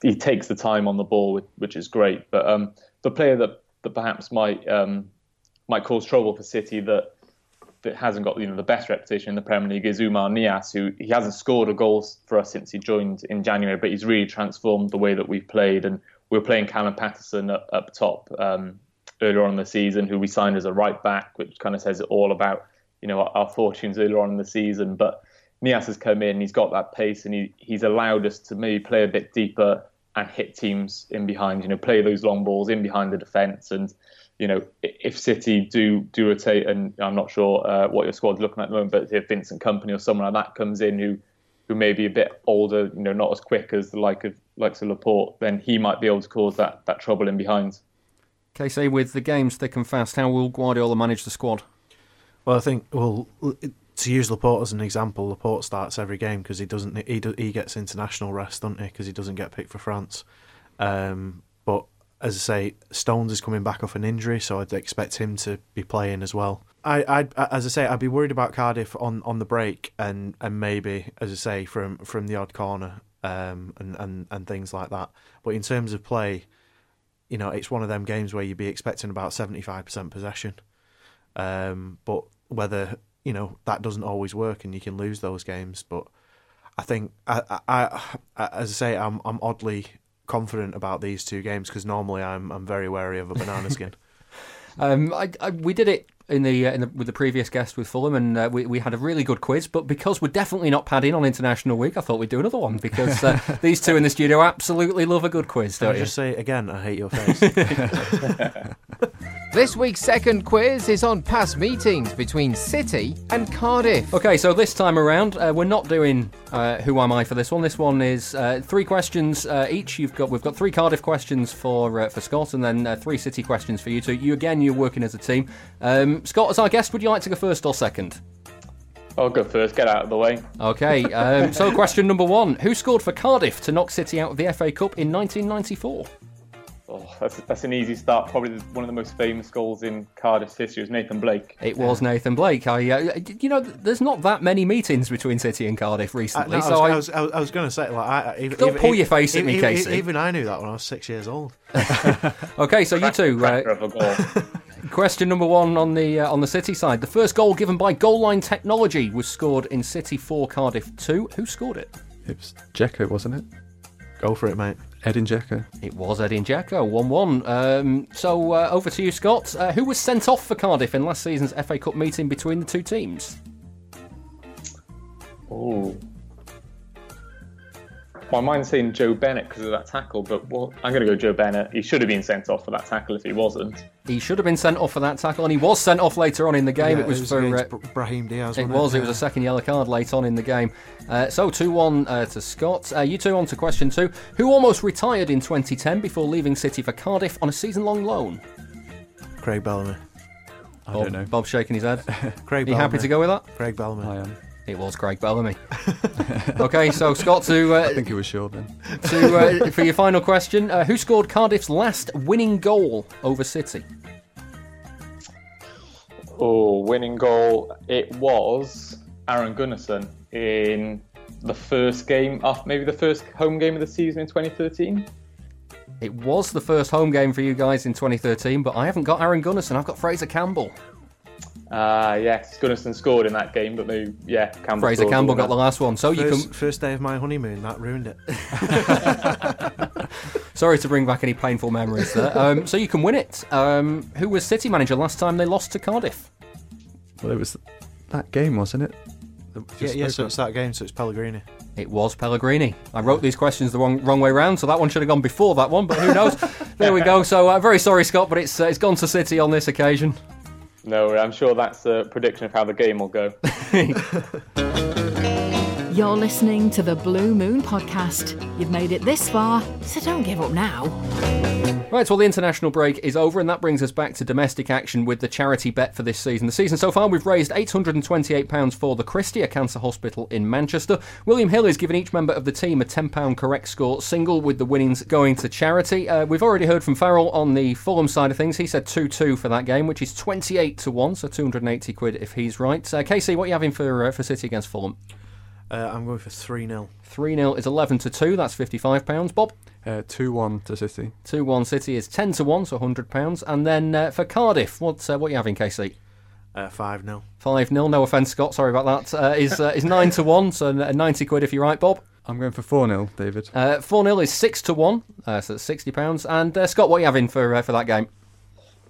he takes the time on the ball, which is great. But um, the player that that perhaps might um, might cause trouble for City that that hasn't got you know the best reputation in the Premier League is Oumar Niasse, who he hasn't scored a goal for us since he joined in January, but he's really transformed the way that we've played. And we are playing Callum Paterson up, up top um, earlier on in the season, who we signed as a right back, which kind of says it all about you know our, our fortunes earlier on in the season. But Niasse has come in, he's got that pace, and he, he's allowed us to maybe play a bit deeper and hit teams in behind. You know, play those long balls in behind the defence and you know, if City do do rotate, and I'm not sure uh, what your squad's looking at the moment, but if Vincent Kompany or someone like that comes in who who may be a bit older, you know, not as quick as the like of likes of Laporte, then he might be able to cause that that trouble in behind. Okay, say with the games thick and fast, how will Guardiola manage the squad? Well, I think well to use Laporte as an example, Laporte starts every game because he doesn't he he gets international rest, doesn't he? Because he doesn't get picked for France. Um, but as I say, Stones is coming back off an injury, so I'd expect him to be playing as well. I, I'd, as I say, I'd be worried about Cardiff on, on the break and, and maybe, as I say, from, from the odd corner um, and, and, and things like that. But in terms of play, you know, it's one of them games where you'd be expecting about 75% possession. Um, but whether, you know, that doesn't always work and you can lose those games. But I think, I, I, I as I say, I'm, I'm oddly confident about these two games because normally I'm I'm very wary of a banana skin. um, I, I, we did it in the, uh, in the, with the previous guest with Fulham, and uh, we we had a really good quiz. But because we're definitely not padding on International Week, I thought we'd do another one because uh, these two in the studio absolutely love a good quiz. Don't I you? Just say again. I hate your face. This week's second quiz is on past meetings between City and Cardiff. Okay, so this time around, uh, we're not doing uh, "Who Am I" for this one. This one is uh, three questions uh, each. You've got we've got three Cardiff questions for uh, for Scott, and then uh, three City questions for you two. You again, you're working as a team. Um, Scott, as our guest, would you like to go first or second? I'll go first. Get out of the way. Okay. Um, so, question number one: Who scored for Cardiff to knock City out of the FA Cup in 1994? Oh, that's, that's an easy start. Probably one of the most famous goals in Cardiff's history was Nathan Blake. It was Nathan Blake. I, uh, you know, there's not that many meetings between City and Cardiff recently. I, no, so I was, I was, I was going to say, like, I, even, don't even, pull your face at me, even, Casey. Even I knew that when I was six years old. okay, so you two. Uh, question number one on the uh, on the City side: the first goal given by Goal Line Technology was scored in City four, Cardiff two. Who scored it? It was Dzeko, wasn't it? Go for it, mate. Edin Dzeko. It was Edin Dzeko, 1 1. Um, so uh, over to you, Scott. Uh, who was sent off for Cardiff in last season's FA Cup meeting between the two teams? Oh. My mind's saying Joe Bennett because of that tackle, but well, I'm going to go Joe Bennett. He should have been sent off for that tackle if he wasn't. He should have been sent off for that tackle, and he was sent off later on in the game. Yeah, it was, it was for uh, Brahim Diaz. It was. It? it was a second yellow card late on in the game. Uh, so two one uh, to Scott. Uh, you two on to question two. Who almost retired in 2010 before leaving City for Cardiff on a season-long loan? Craig Bellamy. I Bob, don't know. Bob shaking his head. Craig. Are you Bellamy. happy to go with that? Craig Bellamy. I am. It was Craig Bellamy. okay, so Scott, to I uh, think it was sure then. to uh, for your final question, uh, who scored Cardiff's last winning goal over City? Oh, winning goal. It was Aron Gunnarsson in the first game, off maybe the first home game of the season in 2013. It was the first home game for you guys in 2013, but I haven't got Aron Gunnarsson. I've got Fraser Campbell. Ah, yes, Gunnarsson scored in that game, but maybe yeah, Campbell. Fraser scored Campbell the got the last one. So you First, can. first day of my honeymoon, that ruined it. Sorry to bring back any painful memories there. Um, so you can win it. Um, who was City manager last time they lost to Cardiff? Well, it was that game, wasn't it? That Yeah, yeah. So it's that game. So it's Pellegrini. It was Pellegrini. I wrote these questions the wrong wrong way round, so that one should have gone before that one. But who knows? there we go. So uh, very sorry, Scott, but it's uh, it's gone to City on this occasion. No, I'm sure that's a prediction of how the game will go. You're listening to the Blue Moon Podcast. You've made it this far, so don't give up now. Right, well, the international break is over, and that brings us back to domestic action with the charity bet for this season. The season so far, we've raised £828 for the Christie, a cancer hospital in Manchester. William Hill is giving each member of the team a £10 correct score single, with the winnings going to charity. Uh, we've already heard from Farrell on the Fulham side of things. He said 2 2 for that game, which is 28 to 1, so 280 quid if he's right. Uh, Casey, what are you having for, uh, for City against Fulham? Uh, I'm going for three 0 3 0 is 11 to 2, that's £55. Bob? Uh, 2 1 to City. 2 1 City is 10 to 1, so £100. And then uh, for Cardiff, what, uh, what are you having, Casey? Five 0 Five 0 No offence, Scott. Sorry about that. Uh, is uh, is nine to one, so n- ninety quid if you're right, Bob. I'm going for 4 0, David. Uh, Four 0 is six to one, uh, so that's sixty pounds. And uh, Scott, what are you having for uh, for that game?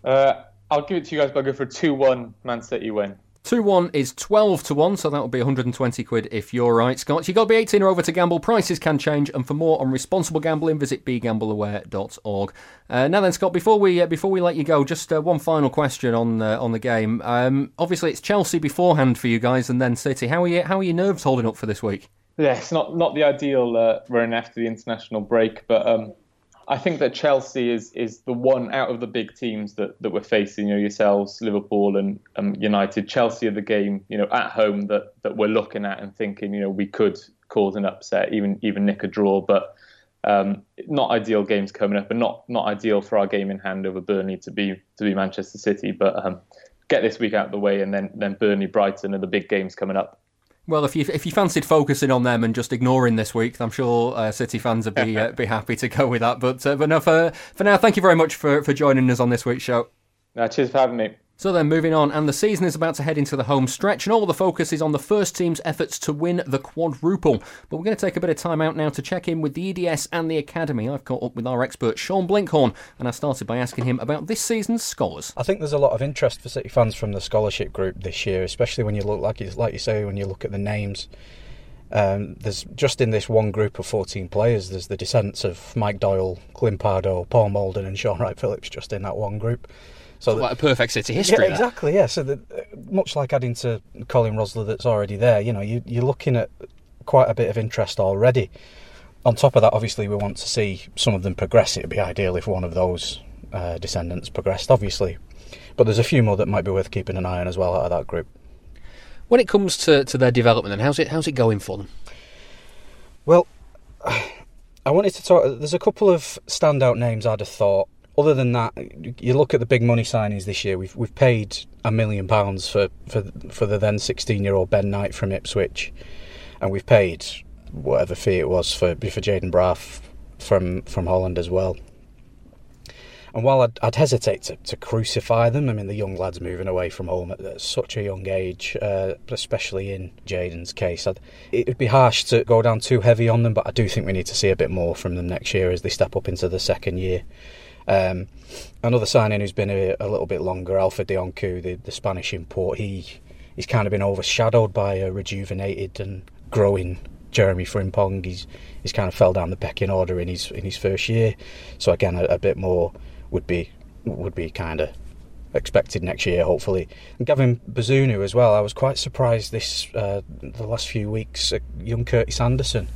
Uh, I'll give it to you guys, but I'll go for 2 1 Man City win. Two one is twelve to one, so that will be 120 quid if you're right, Scott. You got to be 18 or over to gamble. Prices can change, and for more on responsible gambling, visit begambleaware.org. Uh, now then, Scott, before we uh, before we let you go, just uh, one final question on uh, on the game. Um, obviously, it's Chelsea beforehand for you guys, and then City. How are you how are your nerves holding up for this week? Yeah, it's not, not the ideal uh, run after the international break, but um, I think that Chelsea is is the one out of the big teams that, that we're facing. You know, yourselves, Liverpool, and um, United. Chelsea are the game, you know, at home that, that we're looking at and thinking, you know, we could cause an upset, even even nick a draw, but um, not ideal games coming up, and not not ideal for our game in hand over Burnley to be to be Manchester City. But um, get this week out of the way, and then then Burnley, Brighton are the big games coming up. Well, if you if you fancied focusing on them and just ignoring this week, I'm sure uh, City fans would be uh, be happy to go with that. But uh, but no, for for now, thank you very much for, for joining us on this week's show. Uh, cheers for having me. So then, moving on, and the season is about to head into the home stretch, and all the focus is on the first team's efforts to win the quadruple. But we're going to take a bit of time out now to check in with the EDS and the Academy. I've caught up with our expert Sean Blinkhorn, and I started by asking him about this season's scholars. I think there's a lot of interest for City fans from the scholarship group this year, especially when you look like you, like you say when you look at the names. Um, there's just in this one group of 14 players, there's the descendants of Mike Doyle, Glenn Pardoe, Paul Moulden, and Shaun Wright Phillips just in that one group. So Like a perfect City history. yeah, that. exactly. Yeah. So that, uh, much like adding to Colin Rosler that's already there, you know, you, you're looking at quite a bit of interest already. On top of that, obviously, we want to see some of them progress. It'd be ideal if one of those uh, descendants progressed, obviously. But there's a few more that might be worth keeping an eye on as well out of that group. When it comes to, to their development, then how's it how's it going for them? Well, I wanted to talk. There's a couple of standout names I'd have thought. Other than that, you look at the big money signings this year. We've we've paid a million pounds for for for the then 16 year old Ben Knight from Ipswich, and we've paid whatever fee it was for for Jayden Braaf from from Holland as well. And while I'd, I'd hesitate to, to crucify them, I mean the young lads moving away from home at, at such a young age, uh, especially in Jayden's case, I'd, it would be harsh to go down too heavy on them. But I do think we need to see a bit more from them next year as they step up into the second year. Um, another signing who's been a, a little bit longer, Alpha Dionku, the, the Spanish import. He he's kind of been overshadowed by a rejuvenated and growing Jeremy Frimpong. He's he's kind of fell down the pecking order in his in his first year. So again, a, a bit more would be would be kind of expected next year, hopefully. And Gavin Bazunu as well. I was quite surprised this uh, the last few weeks. Uh, young Curtis Anderson,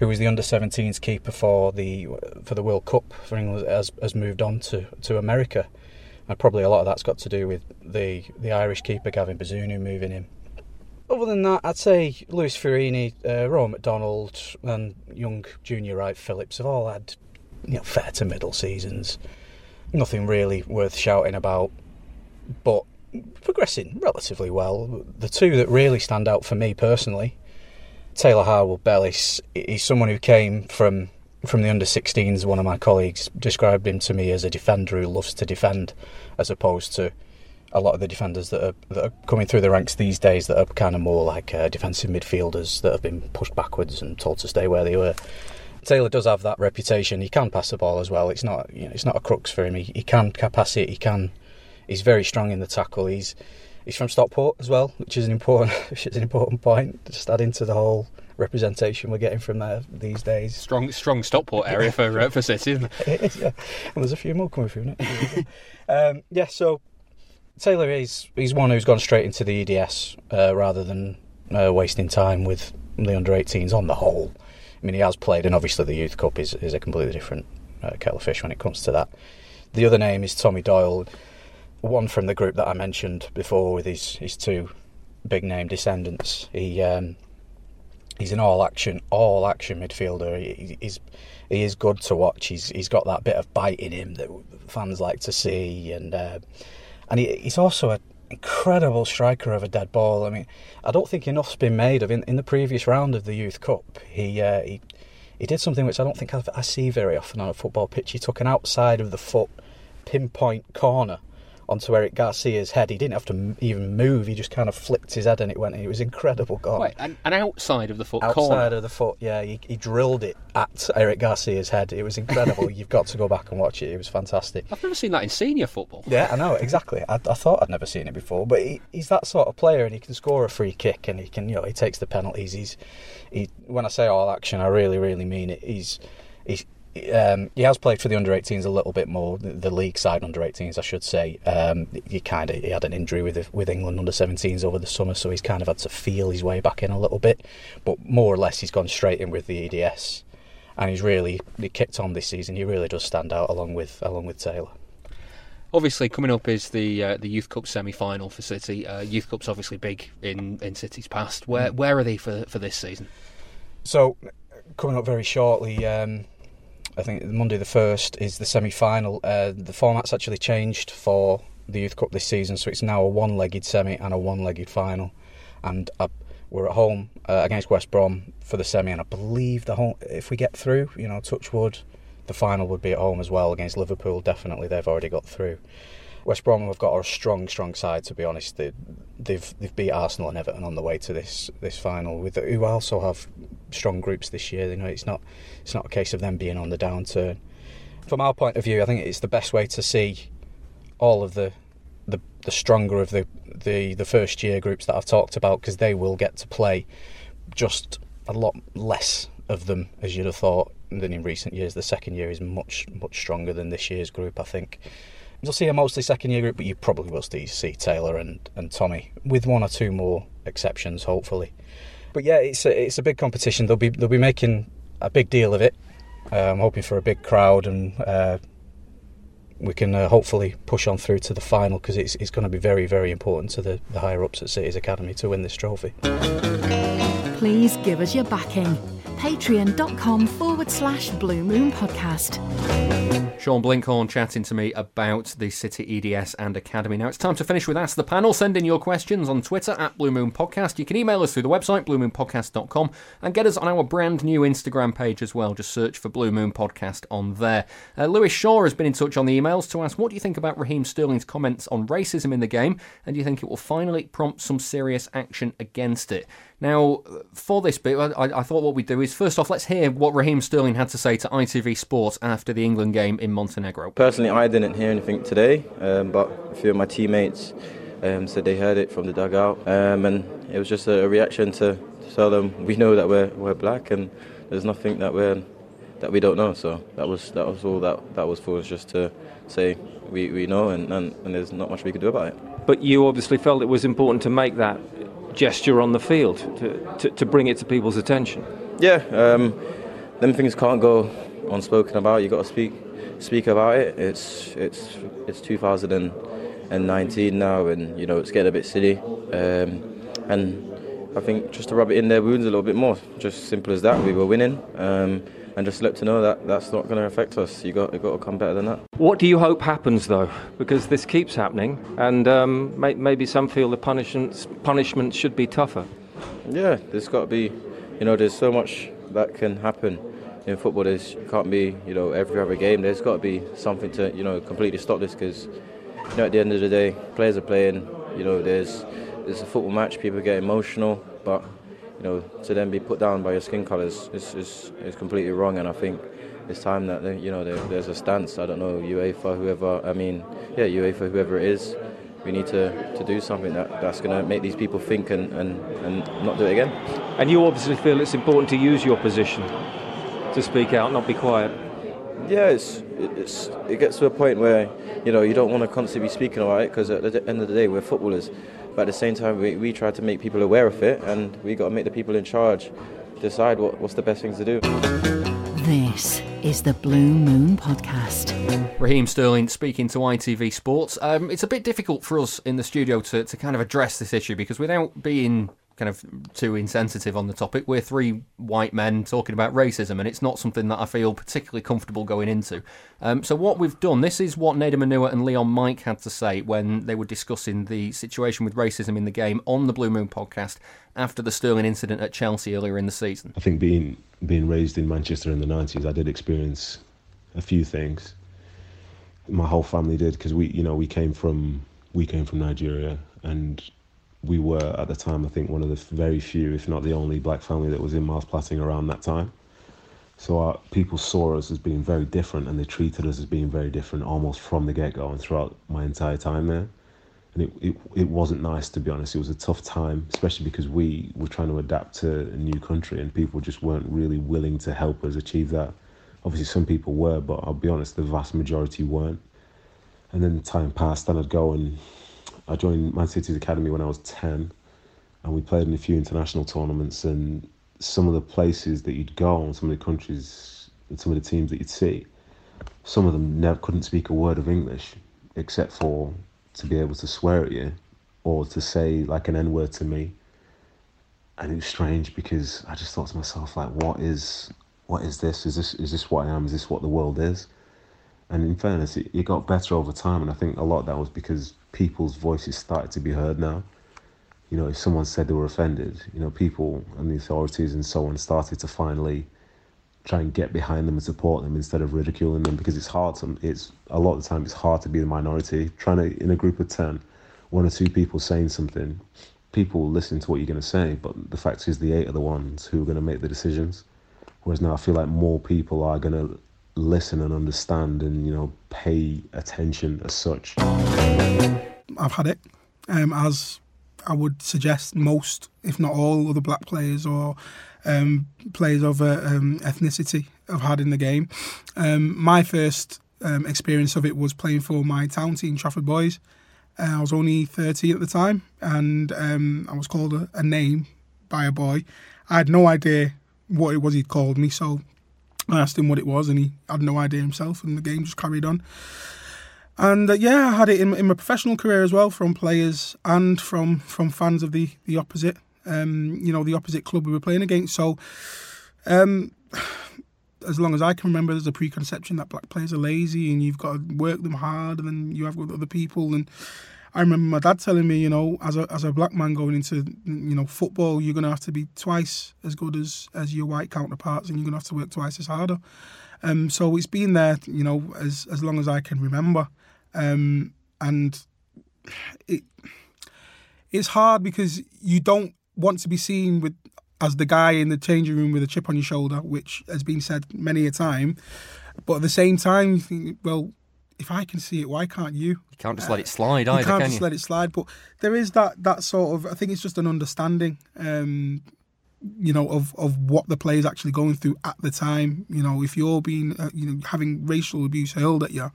who was the under 17s keeper for the for the World Cup for England, has has moved on to to America. And probably a lot of that's got to do with the the Irish keeper Gavin Bazunu moving in. other than that, I'd say Lewis Fiorini, uh, McDonald, and young junior Wright Phillips have all had you know, fair to middle seasons. Nothing really worth shouting about, but progressing relatively well. The two that really stand out for me personally, Taylor Harwood Bellis, he's someone who came from from the under 16s. One of my colleagues described him to me as a defender who loves to defend, as opposed to a lot of the defenders that are, that are coming through the ranks these days that are kind of more like uh, defensive midfielders that have been pushed backwards and told to stay where they were. Taylor does have that reputation. He can pass the ball as well. It's not you know, it's not a crux for him. He, he can pass it. He can. He's very strong in the tackle. He's he's from Stockport as well, which is an important which is an important point. Just add into the whole representation we're getting from there these days. Strong strong Stockport area for uh, for City, isn't it? it is, yeah. And there's a few more coming through. um, yeah, so Taylor is he's one who's gone straight into the EDS uh, rather than uh, wasting time with the under 18s on the whole. I mean, he has played, and obviously the Youth Cup is, is a completely different uh, kettle of fish when it comes to that. The other name is Tommy Doyle, one from the group that I mentioned before with his, his two big name descendants. He um, he's an all action all action midfielder. He, he's he is good to watch. He's he's got that bit of bite in him that fans like to see, and uh, and he, he's also an incredible striker of a dead ball. I mean, I don't think enough's been made of. In, in the previous round of the Youth Cup, he uh, he he did something which I don't think I've, I see very often on a football pitch. He took an outside of the foot pinpoint corner onto Eric Garcia's head. He didn't have to even move. He just kind of flicked his head and it went. It was incredible goal. Wait, an, an outside of the foot outside corner. of the foot. Yeah, he, he drilled it at Eric Garcia's head. It was incredible. You've got to go back and watch it. It was fantastic. I've never seen that in senior football. Yeah, I know exactly. I, I thought I'd never seen it before, but he, he's that sort of player, and he can score a free kick, and he can, you know, he takes the penalties. He's, he. When I say all action, I really, really mean it. He's, he's um, he has played for the under 18s a little bit more, the, the league side under 18s, I should say. Um, he kind of he had an injury with with England under 17s over the summer, so he's kind of had to feel his way back in a little bit. But more or less, he's gone straight in with the EDS, and he's really he kicked on this season. He really does stand out along with along with Taylor. Obviously, coming up is the uh, the Youth Cup semi final for City. Uh, Youth Cup's obviously big in, in City's past. Where where are they for for this season? So, coming up very shortly. Um, I think Monday the first is the semi-final. Uh, the format's actually changed for the Youth Cup this season, so it's now a one-legged semi and a one-legged final. And uh, we're at home uh, against West Brom for the semi, and I believe the home, if we get through, you know, touch wood, the final would be at home as well against Liverpool. Definitely, they've already got through. West Brom have got a strong, strong side. To be honest, they, they've they've beat Arsenal and Everton on the way to this this final. With who also have strong groups this year. You know, it's not it's not a case of them being on the downturn. From our point of view, I think it's the best way to see all of the the, the stronger of the, the the first year groups that I've talked about because they will get to play just a lot less of them as you'd have thought than in recent years. The second year is much much stronger than this year's group, I think. You'll see a mostly second year group, but you probably will see, Taylor and, and Tommy, with one or two more exceptions, hopefully. But yeah, it's a, it's a big competition. They'll be they'll be making a big deal of it. Uh, I'm hoping for a big crowd, and uh, we can uh, hopefully push on through to the final because it's it's going to be very very important to the, the higher ups at City's Academy to win this trophy. Please give us your backing. Patreon.com forward slash Blue Moon Podcast. Sean Blinkhorn chatting to me about the City EDS and Academy. Now it's time to finish with Ask the Panel. Send in your questions on Twitter at Blue Moon Podcast. You can email us through the website, bluemoonpodcast.com, and get us on our brand new Instagram page as well. Just search for Blue Moon Podcast on there. Uh, Lewis Shaw has been in touch on the emails to ask what do you think about Raheem Sterling's comments on racism in the game, and do you think it will finally prompt some serious action against it? Now, for this bit, I, I, thought what we'd do is first off, let's hear what Raheem Sterling had to say to ITV Sports after the England game in Montenegro. Personally, I didn't hear anything today, um, but a few of my teammates um, said they heard it from the dugout, um, and it was just a, reaction to, to tell them we know that we're, we're black and there's nothing that we're that we don't know. So that was that was all that that was for us just to say we, we know and, and, and there's not much we can do about it. But you obviously felt it was important to make that gesture on the field to, to, to bring it to people's attention. Yeah, um, them things can't go unspoken about. You've got to speak speak about it. It's it's it's 2019 now, and you know it's getting a bit silly. Um, and I think just to rub it in their wounds a little bit more. Just simple as that. We were winning. Um, and just let to know that that's not going to affect us. You got you got to come better than that. What do you hope happens though? Because this keeps happening, and um, may, maybe some feel the punishments punishments should be tougher. Yeah, there's got to be, you know, there's so much that can happen in football. There's can't be, you know, every other game. There's got to be something to, you know, completely stop this because, you know, at the end of the day, players are playing. You know, there's there's a football match. People get emotional, but you know, to then be put down by your skin colours is, is, is completely wrong. And I think it's time that you know there, there's a stance. I don't know UEFA, whoever. I mean, yeah, UEFA, whoever it is. We need to, to do something that, that's going to make these people think and, and, and not do it again. And you obviously feel it's important to use your position to speak out, not be quiet. Yeah, it's, it's, it gets to a point where you know you don't want to constantly be speaking about it because at the end of the day we're footballers. But at the same time, we, we try to make people aware of it, and we got to make the people in charge decide what, what's the best thing to do. This is the Blue Moon Podcast. Raheem Sterling speaking to ITV Sports. Um, it's a bit difficult for us in the studio to, to kind of address this issue because without being kind of too insensitive on the topic. We're three white men talking about racism, and it's not something that I feel particularly comfortable going into. Um, so, what we've done, this is what Nedum Onuoha and Leon Mike had to say when they were discussing the situation with racism in the game on the Blue Moon podcast after the Sterling incident at Chelsea earlier in the season. I think being being raised in Manchester in the 90s, I did experience a few things. My whole family did because we, you know, we came from we came from Nigeria and we were at the time, I think, one of the very few, if not the only, black family that was in Miles Platting around that time. So our, people saw us as being very different, and they treated us as being very different almost from the get go and throughout my entire time there. And it, it it wasn't nice to be honest. It was a tough time, especially because we were trying to adapt to a new country, and people just weren't really willing to help us achieve that. Obviously, some people were, but I'll be honest, the vast majority weren't. And then time passed, and I'd go and I joined Man City's academy when I was 10, and we played in a few international tournaments. And some of the places that you'd go, and some of the countries, and some of the teams that you'd see, some of them never couldn't speak a word of English except for to be able to swear at you or to say like an N word to me. And it was strange because I just thought to myself, like, what is what is this? Is this is this what I am? Is this what the world is? And in fairness, it, it got better over time, and I think a lot of that was because people's voices started to be heard now. You know, if someone said they were offended, you know, people and the authorities and so on started to finally try and get behind them and support them instead of ridiculing them because it's hard. To, it's a lot of the time it's hard to be the minority. Trying to in a group of ten, one or two people saying something, people listen to what you're going to say, but the fact is the eight are the ones who are going to make the decisions. Whereas now I feel like more people are going to listen and understand and you know pay attention as such. I've had it, um, as I would suggest most, if not all, other black players or um, players of uh, um, ethnicity have had in the game. Um, my first um, experience of it was playing for my town team, Trafford Boys. Uh, I was only 13 at the time, and um, I was called a, a name by a boy. I had no idea what it was he'd called me, so I asked him what it was, and he had no idea himself, and the game just carried on. And uh, yeah, I had it in, in my professional career as well, from players and from from fans of the the opposite, um, you know, the opposite club we were playing against. So, um, as long as I can remember, there's a preconception that black players are lazy and you've got to work them hard, and then you have with other people and I remember my dad telling me, you know, as a as a black man going into you know football, you're gonna have to be twice as good as as your white counterparts, and you're gonna have to work twice as harder. Um, so it's been there, you know, as as long as I can remember, um, and it it's hard because you don't want to be seen with as the guy in the changing room with a chip on your shoulder, which has been said many a time. But at the same time, well, if I can see it, why can't you? You can't just let it slide either, you can't can just you? let it slide. But there is that that sort of. I think it's just an understanding, um, you know, of of what the player's actually going through at the time. You know, if you're being, uh, you know, having racial abuse hurled at you,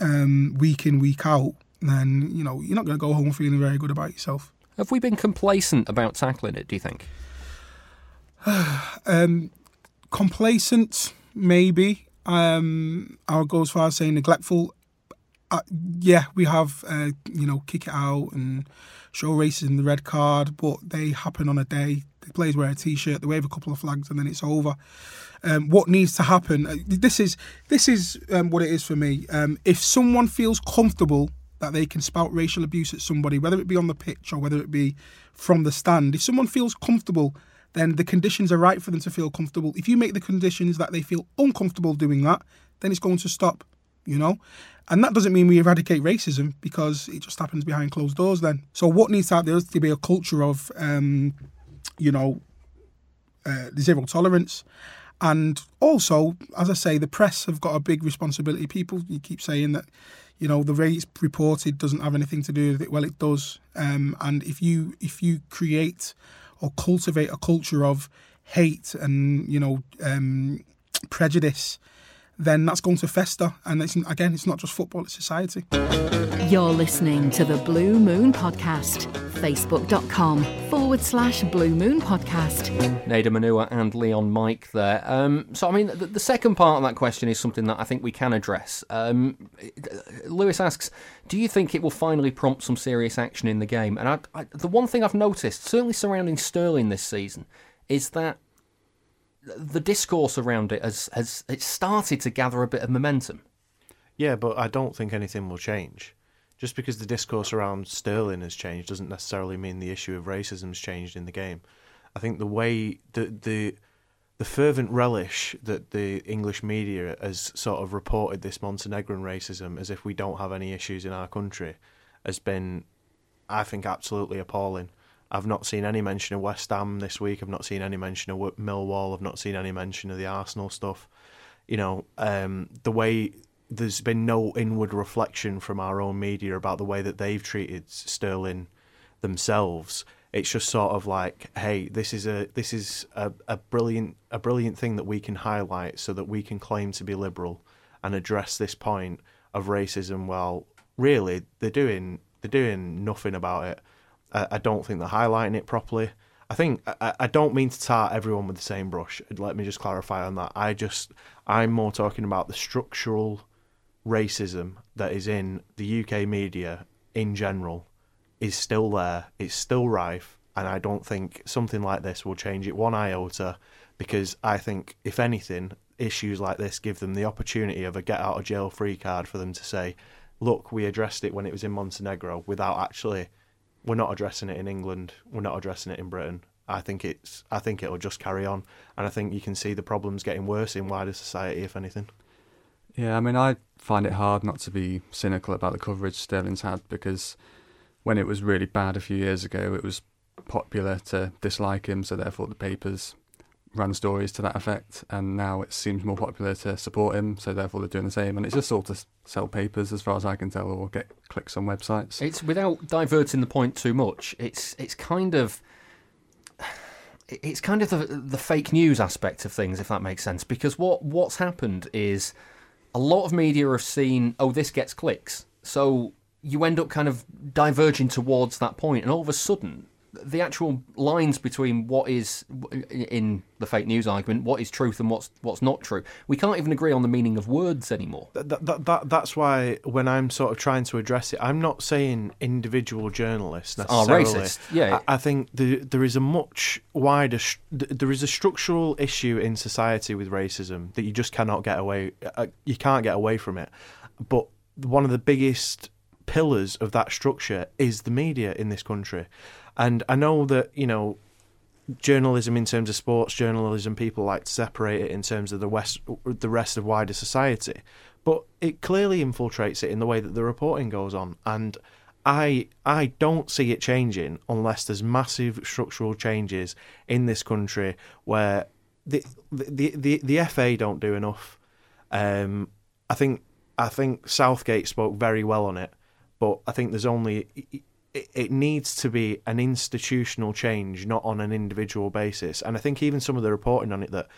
um, week in week out, then you know you're not going to go home feeling very good about yourself. Have we been complacent about tackling it? Do you think? um, complacent, maybe. Um, I'll go as far as saying neglectful. Uh, yeah, we have, uh, you know, kick it out and show racism in the red card, but they happen on a day. The players wear a t-shirt, they wave a couple of flags, and then it's over. Um, what needs to happen? uh, This is this is um, what it is for me. Um, if someone feels comfortable that they can spout racial abuse at somebody, whether it be on the pitch or whether it be from the stand, if someone feels comfortable, then the conditions are right for them to feel comfortable. If you make the conditions that they feel uncomfortable doing that, then it's going to stop. You know, and that doesn't mean we eradicate racism because it just happens behind closed doors. Then, so what needs to happen? There to be a culture of, um, you know, uh, zero tolerance. And also, as I say, the press have got a big responsibility. People, you keep saying that, you know, the it's reported doesn't have anything to do with it. Well, it does. Um, and if you if you create or cultivate a culture of hate and you know um, prejudice, then that's going to fester. And it's, again, it's not just football; it's society. You're listening to the Blue Moon Podcast. Facebook.com forward slash Blue Moon Podcast. Nedum Onuoha and Leon Mike there. Um, so, I mean, the, the second part of that question is something that I think we can address. Um, Lewis asks, do you think it will finally prompt some serious action in the game? And I, I, the one thing I've noticed, certainly surrounding Sterling this season, is that the discourse around it has, has it's started to gather a bit of momentum. Yeah, but I don't think anything will change. Just because the discourse around Sterling has changed doesn't necessarily mean the issue of racism's changed in the game. I think the way the the the fervent relish that the English media has sort of reported this Montenegrin racism as if we don't have any issues in our country has been, I think, absolutely appalling. I've not seen any mention of West Ham this week. I've not seen any mention of Millwall. I've not seen any mention of the Arsenal stuff. You know, um, the way there's been no inward reflection from our own media about the way that they've treated Sterling themselves. It's just sort of like, hey, this is a this is a, a brilliant a brilliant thing that we can highlight so that we can claim to be liberal and address this point of racism. Well, really, they're doing they're doing nothing about it. I, don't think they're highlighting it properly. I think I, I don't mean to tar everyone with the same brush. Let me just clarify on that. I just I'm more talking about the structural racism that is in the UK media in general is still there. It's still rife, and I don't think something like this will change it one iota. Because I think, if anything, issues like this give them the opportunity of a get out of jail free card for them to say, "Look, we addressed it when it was in Montenegro," without actually, we're not addressing it in England. We're not addressing it in Britain. I think it's. I think it'll just carry on, and I think you can see the problems getting worse in wider society, if anything. Yeah, I mean, I find it hard not to be cynical about the coverage Sterling's had because when it was really bad a few years ago, it was popular to dislike him, so therefore the papers ran stories to that effect, and now it seems more popular to support him, so therefore they're doing the same, and it's just all to s- sell papers, as far as I can tell, or get clicks on websites. It's without diverting the point too much. It's it's kind of it's kind of the the fake news aspect of things, if that makes sense. Because what what's happened is a lot of media have seen, oh, this gets clicks, so you end up kind of diverging towards that point, and all of a sudden, the actual lines between what is in the fake news argument, what is truth and what's what's not true, we can't even agree on the meaning of words anymore. That, that, that, that's why when I'm sort of trying to address it, I'm not saying individual journalists necessarily. Are racist, yeah. I, I think the, there is a much wider, there is a structural issue in society with racism that you just cannot get away. Uh, you can't get away from it. But one of the biggest pillars of that structure is the media in this country. And I know that you know journalism in terms of sports journalism, people like to separate it in terms of the west, the rest of wider society, but it clearly infiltrates it in the way that the reporting goes on, and I I don't see it changing unless there's massive structural changes in this country where the the the, the FA don't do enough. Um, I think I think Southgate spoke very well on it, but I think there's only it, it needs to be an institutional change, not on an individual basis. And I think even some of the reporting on it that,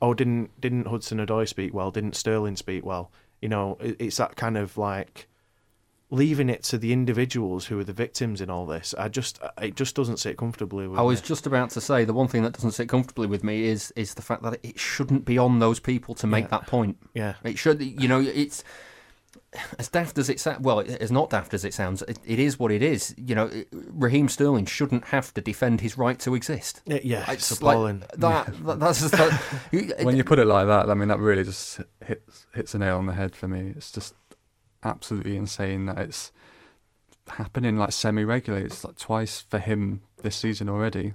oh, didn't didn't Hudson Odoi speak well? Didn't Sterling speak well? You know, it, it's that kind of like leaving it to the individuals who are the victims in all this. I just it just doesn't sit comfortably with I was me. just about to say the one thing that doesn't sit comfortably with me is is the fact that it shouldn't be on those people to make Yeah. that point. Yeah. it should. You know, it's as daft as it sounds, well, as not daft as it sounds, it, it is what it is. You know, Raheem Sterling shouldn't have to defend his right to exist. Yeah, yeah, it's like appalling. that, that- That's just that, when you put it like that, I mean, that really just hits hits a nail on the head for me. It's just absolutely insane that it's happening like semi regularly. It's like twice for him this season already.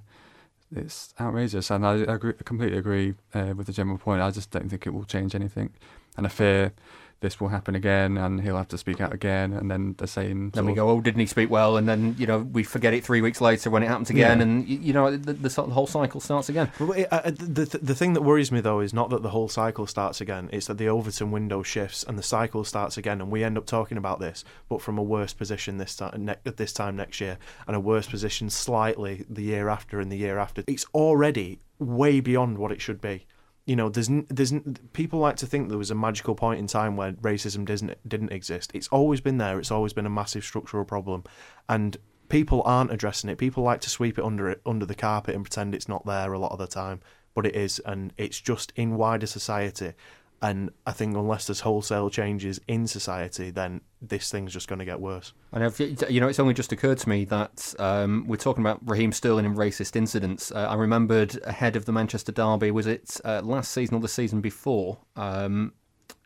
It's outrageous, and I, agree, I completely agree uh, with the general point. I just don't think it will change anything, and I fear this will happen again, and he'll have to speak out again, and then the same. Then we go, oh, didn't he speak well? And then you know we forget it three weeks later when it happens again, Yeah. and you know the, the, sort of whole cycle starts again. But it, uh, the, the the thing that worries me though is not that the whole cycle starts again; it's that the Overton window shifts and the cycle starts again, and we end up talking about this, but from a worse position this time ne- at this time next year, and a worse position slightly the year after and the year after. It's already way beyond what it should be. You know, there's there's people like to think there was a magical point in time where racism didn't didn't exist. It's always been there. It's always been a massive structural problem, and people aren't addressing it. People like to sweep it under it under the carpet and pretend it's not there a lot of the time, but it is, and it's just in wider society. And I think unless there's wholesale changes in society, then this thing's just going to get worse. And you know, it's only just occurred to me that um, we're talking about Raheem Sterling and racist incidents. Uh, I remembered ahead of the Manchester derby, was it uh, last season or the season before? Um,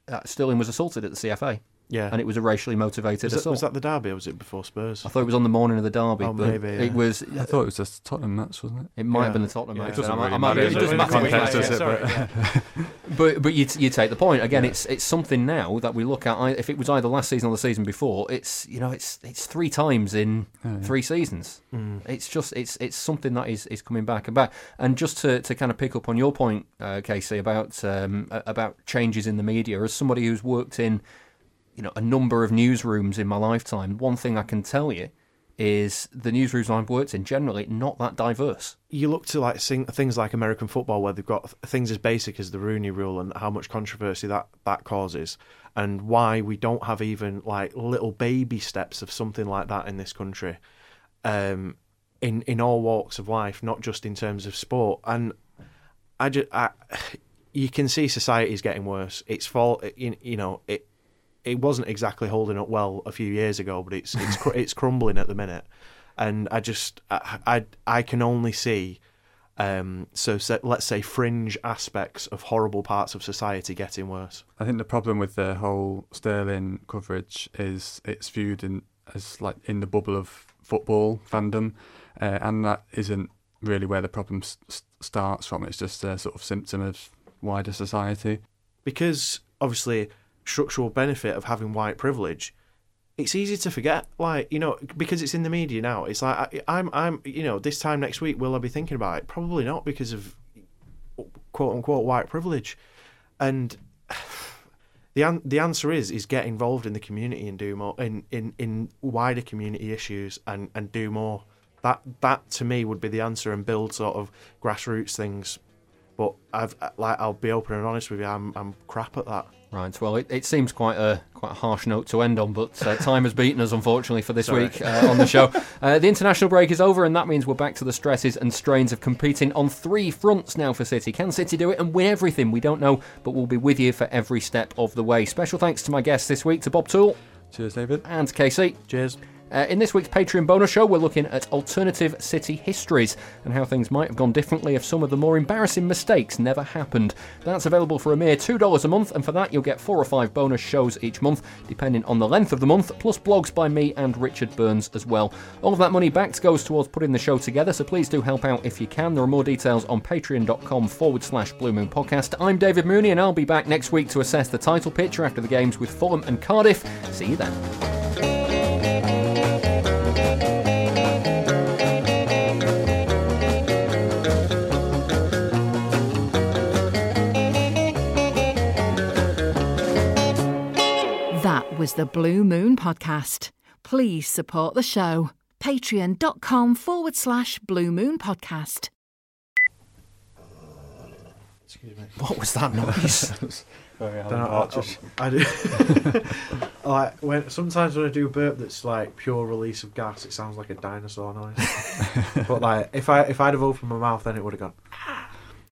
uh, Sterling was assaulted at the CFA. Yeah. and it was a racially motivated Was that, assault. was that the derby or was it before Spurs? I thought it was on the morning of the derby, Oh, but maybe, yeah. it was. I thought it was just Tottenham match, wasn't it? It might have been the Tottenham Yeah. match. It doesn't I really I might be- matter, it does doesn't matter which context, way, does it? yeah. But- but but you you take the point again. It's it's something now that we look at. I- If it was either last season or the season before, it's you know it's it's three times in Yeah, yeah. three seasons. Mm. It's just it's it's something that is, is coming back and back. And just to, to kind of pick up on your point, uh, Casey, about um, about changes in the media, as somebody who's worked in you know a number of newsrooms in my lifetime, one thing I can tell you is the newsrooms I've worked in generally not that diverse. you look to like things like American football where they've got th- things as basic as the Rooney Rule and how much controversy that that causes, and why we don't have even like little baby steps of something like that in this country, um, in in all walks of life, not just in terms of sport. And I just, I, you can see society is getting worse. It's fall, you, you know, it it wasn't exactly holding up well a few years ago, but it's it's cr- it's crumbling at the minute, and I just I I, I can only see. Um, so, so let's say fringe aspects of horrible parts of society getting worse. I think the problem with the whole Sterling coverage is it's viewed in as like in the bubble of football fandom, uh, and that isn't really where the problem starts from. It's just a sort of symptom of wider society. because obviously structural benefit of having white privilege it's easy to forget like you know because it's in the media now it's like I, i'm i'm you know this time next week will i be thinking about it probably not because of quote unquote white privilege and the an- the answer is is get involved in the community and do more in in in wider community issues and and do more that that to me would be the answer and build sort of grassroots things but I've like I'll be open and honest with you. I'm I'm crap at that. Right. Well, it, it seems quite a quite a harsh note to end on, but uh, time has beaten us, unfortunately, for this Sorry. week uh, on the show. Uh, the international break is over, and that means we're back to the stresses and strains of competing on three fronts now for City. Can City do it and win everything? We don't know, but we'll be with you for every step of the way. Special thanks to my guests this week, to Bob Toole. Cheers, David. And Casey. Cheers. Uh, in this week's Patreon bonus show, we're looking at alternative city histories and how things might have gone differently if some of the more embarrassing mistakes never happened. That's available for a mere $2 a month, and for that, you'll get four or five bonus shows each month, depending on the length of the month, plus blogs by me and Richard Burns as well. All of that money backed goes towards putting the show together, so please do help out if you can. There are more details on patreon.com forward slash Blue Moon Podcast. I'm David Mooney, and I'll be back next week to assess the title picture after the games with Fulham and Cardiff. See you then. Was the Blue Moon Podcast. Please support the show. Patreon.com forward slash Blue Moon Podcast. Excuse me. What was that noise? Very Don't know, I, I, I do. like when sometimes when I do a burp that's like pure release of gas, it sounds like a dinosaur noise. but like if I if I'd have opened my mouth, then it would have gone.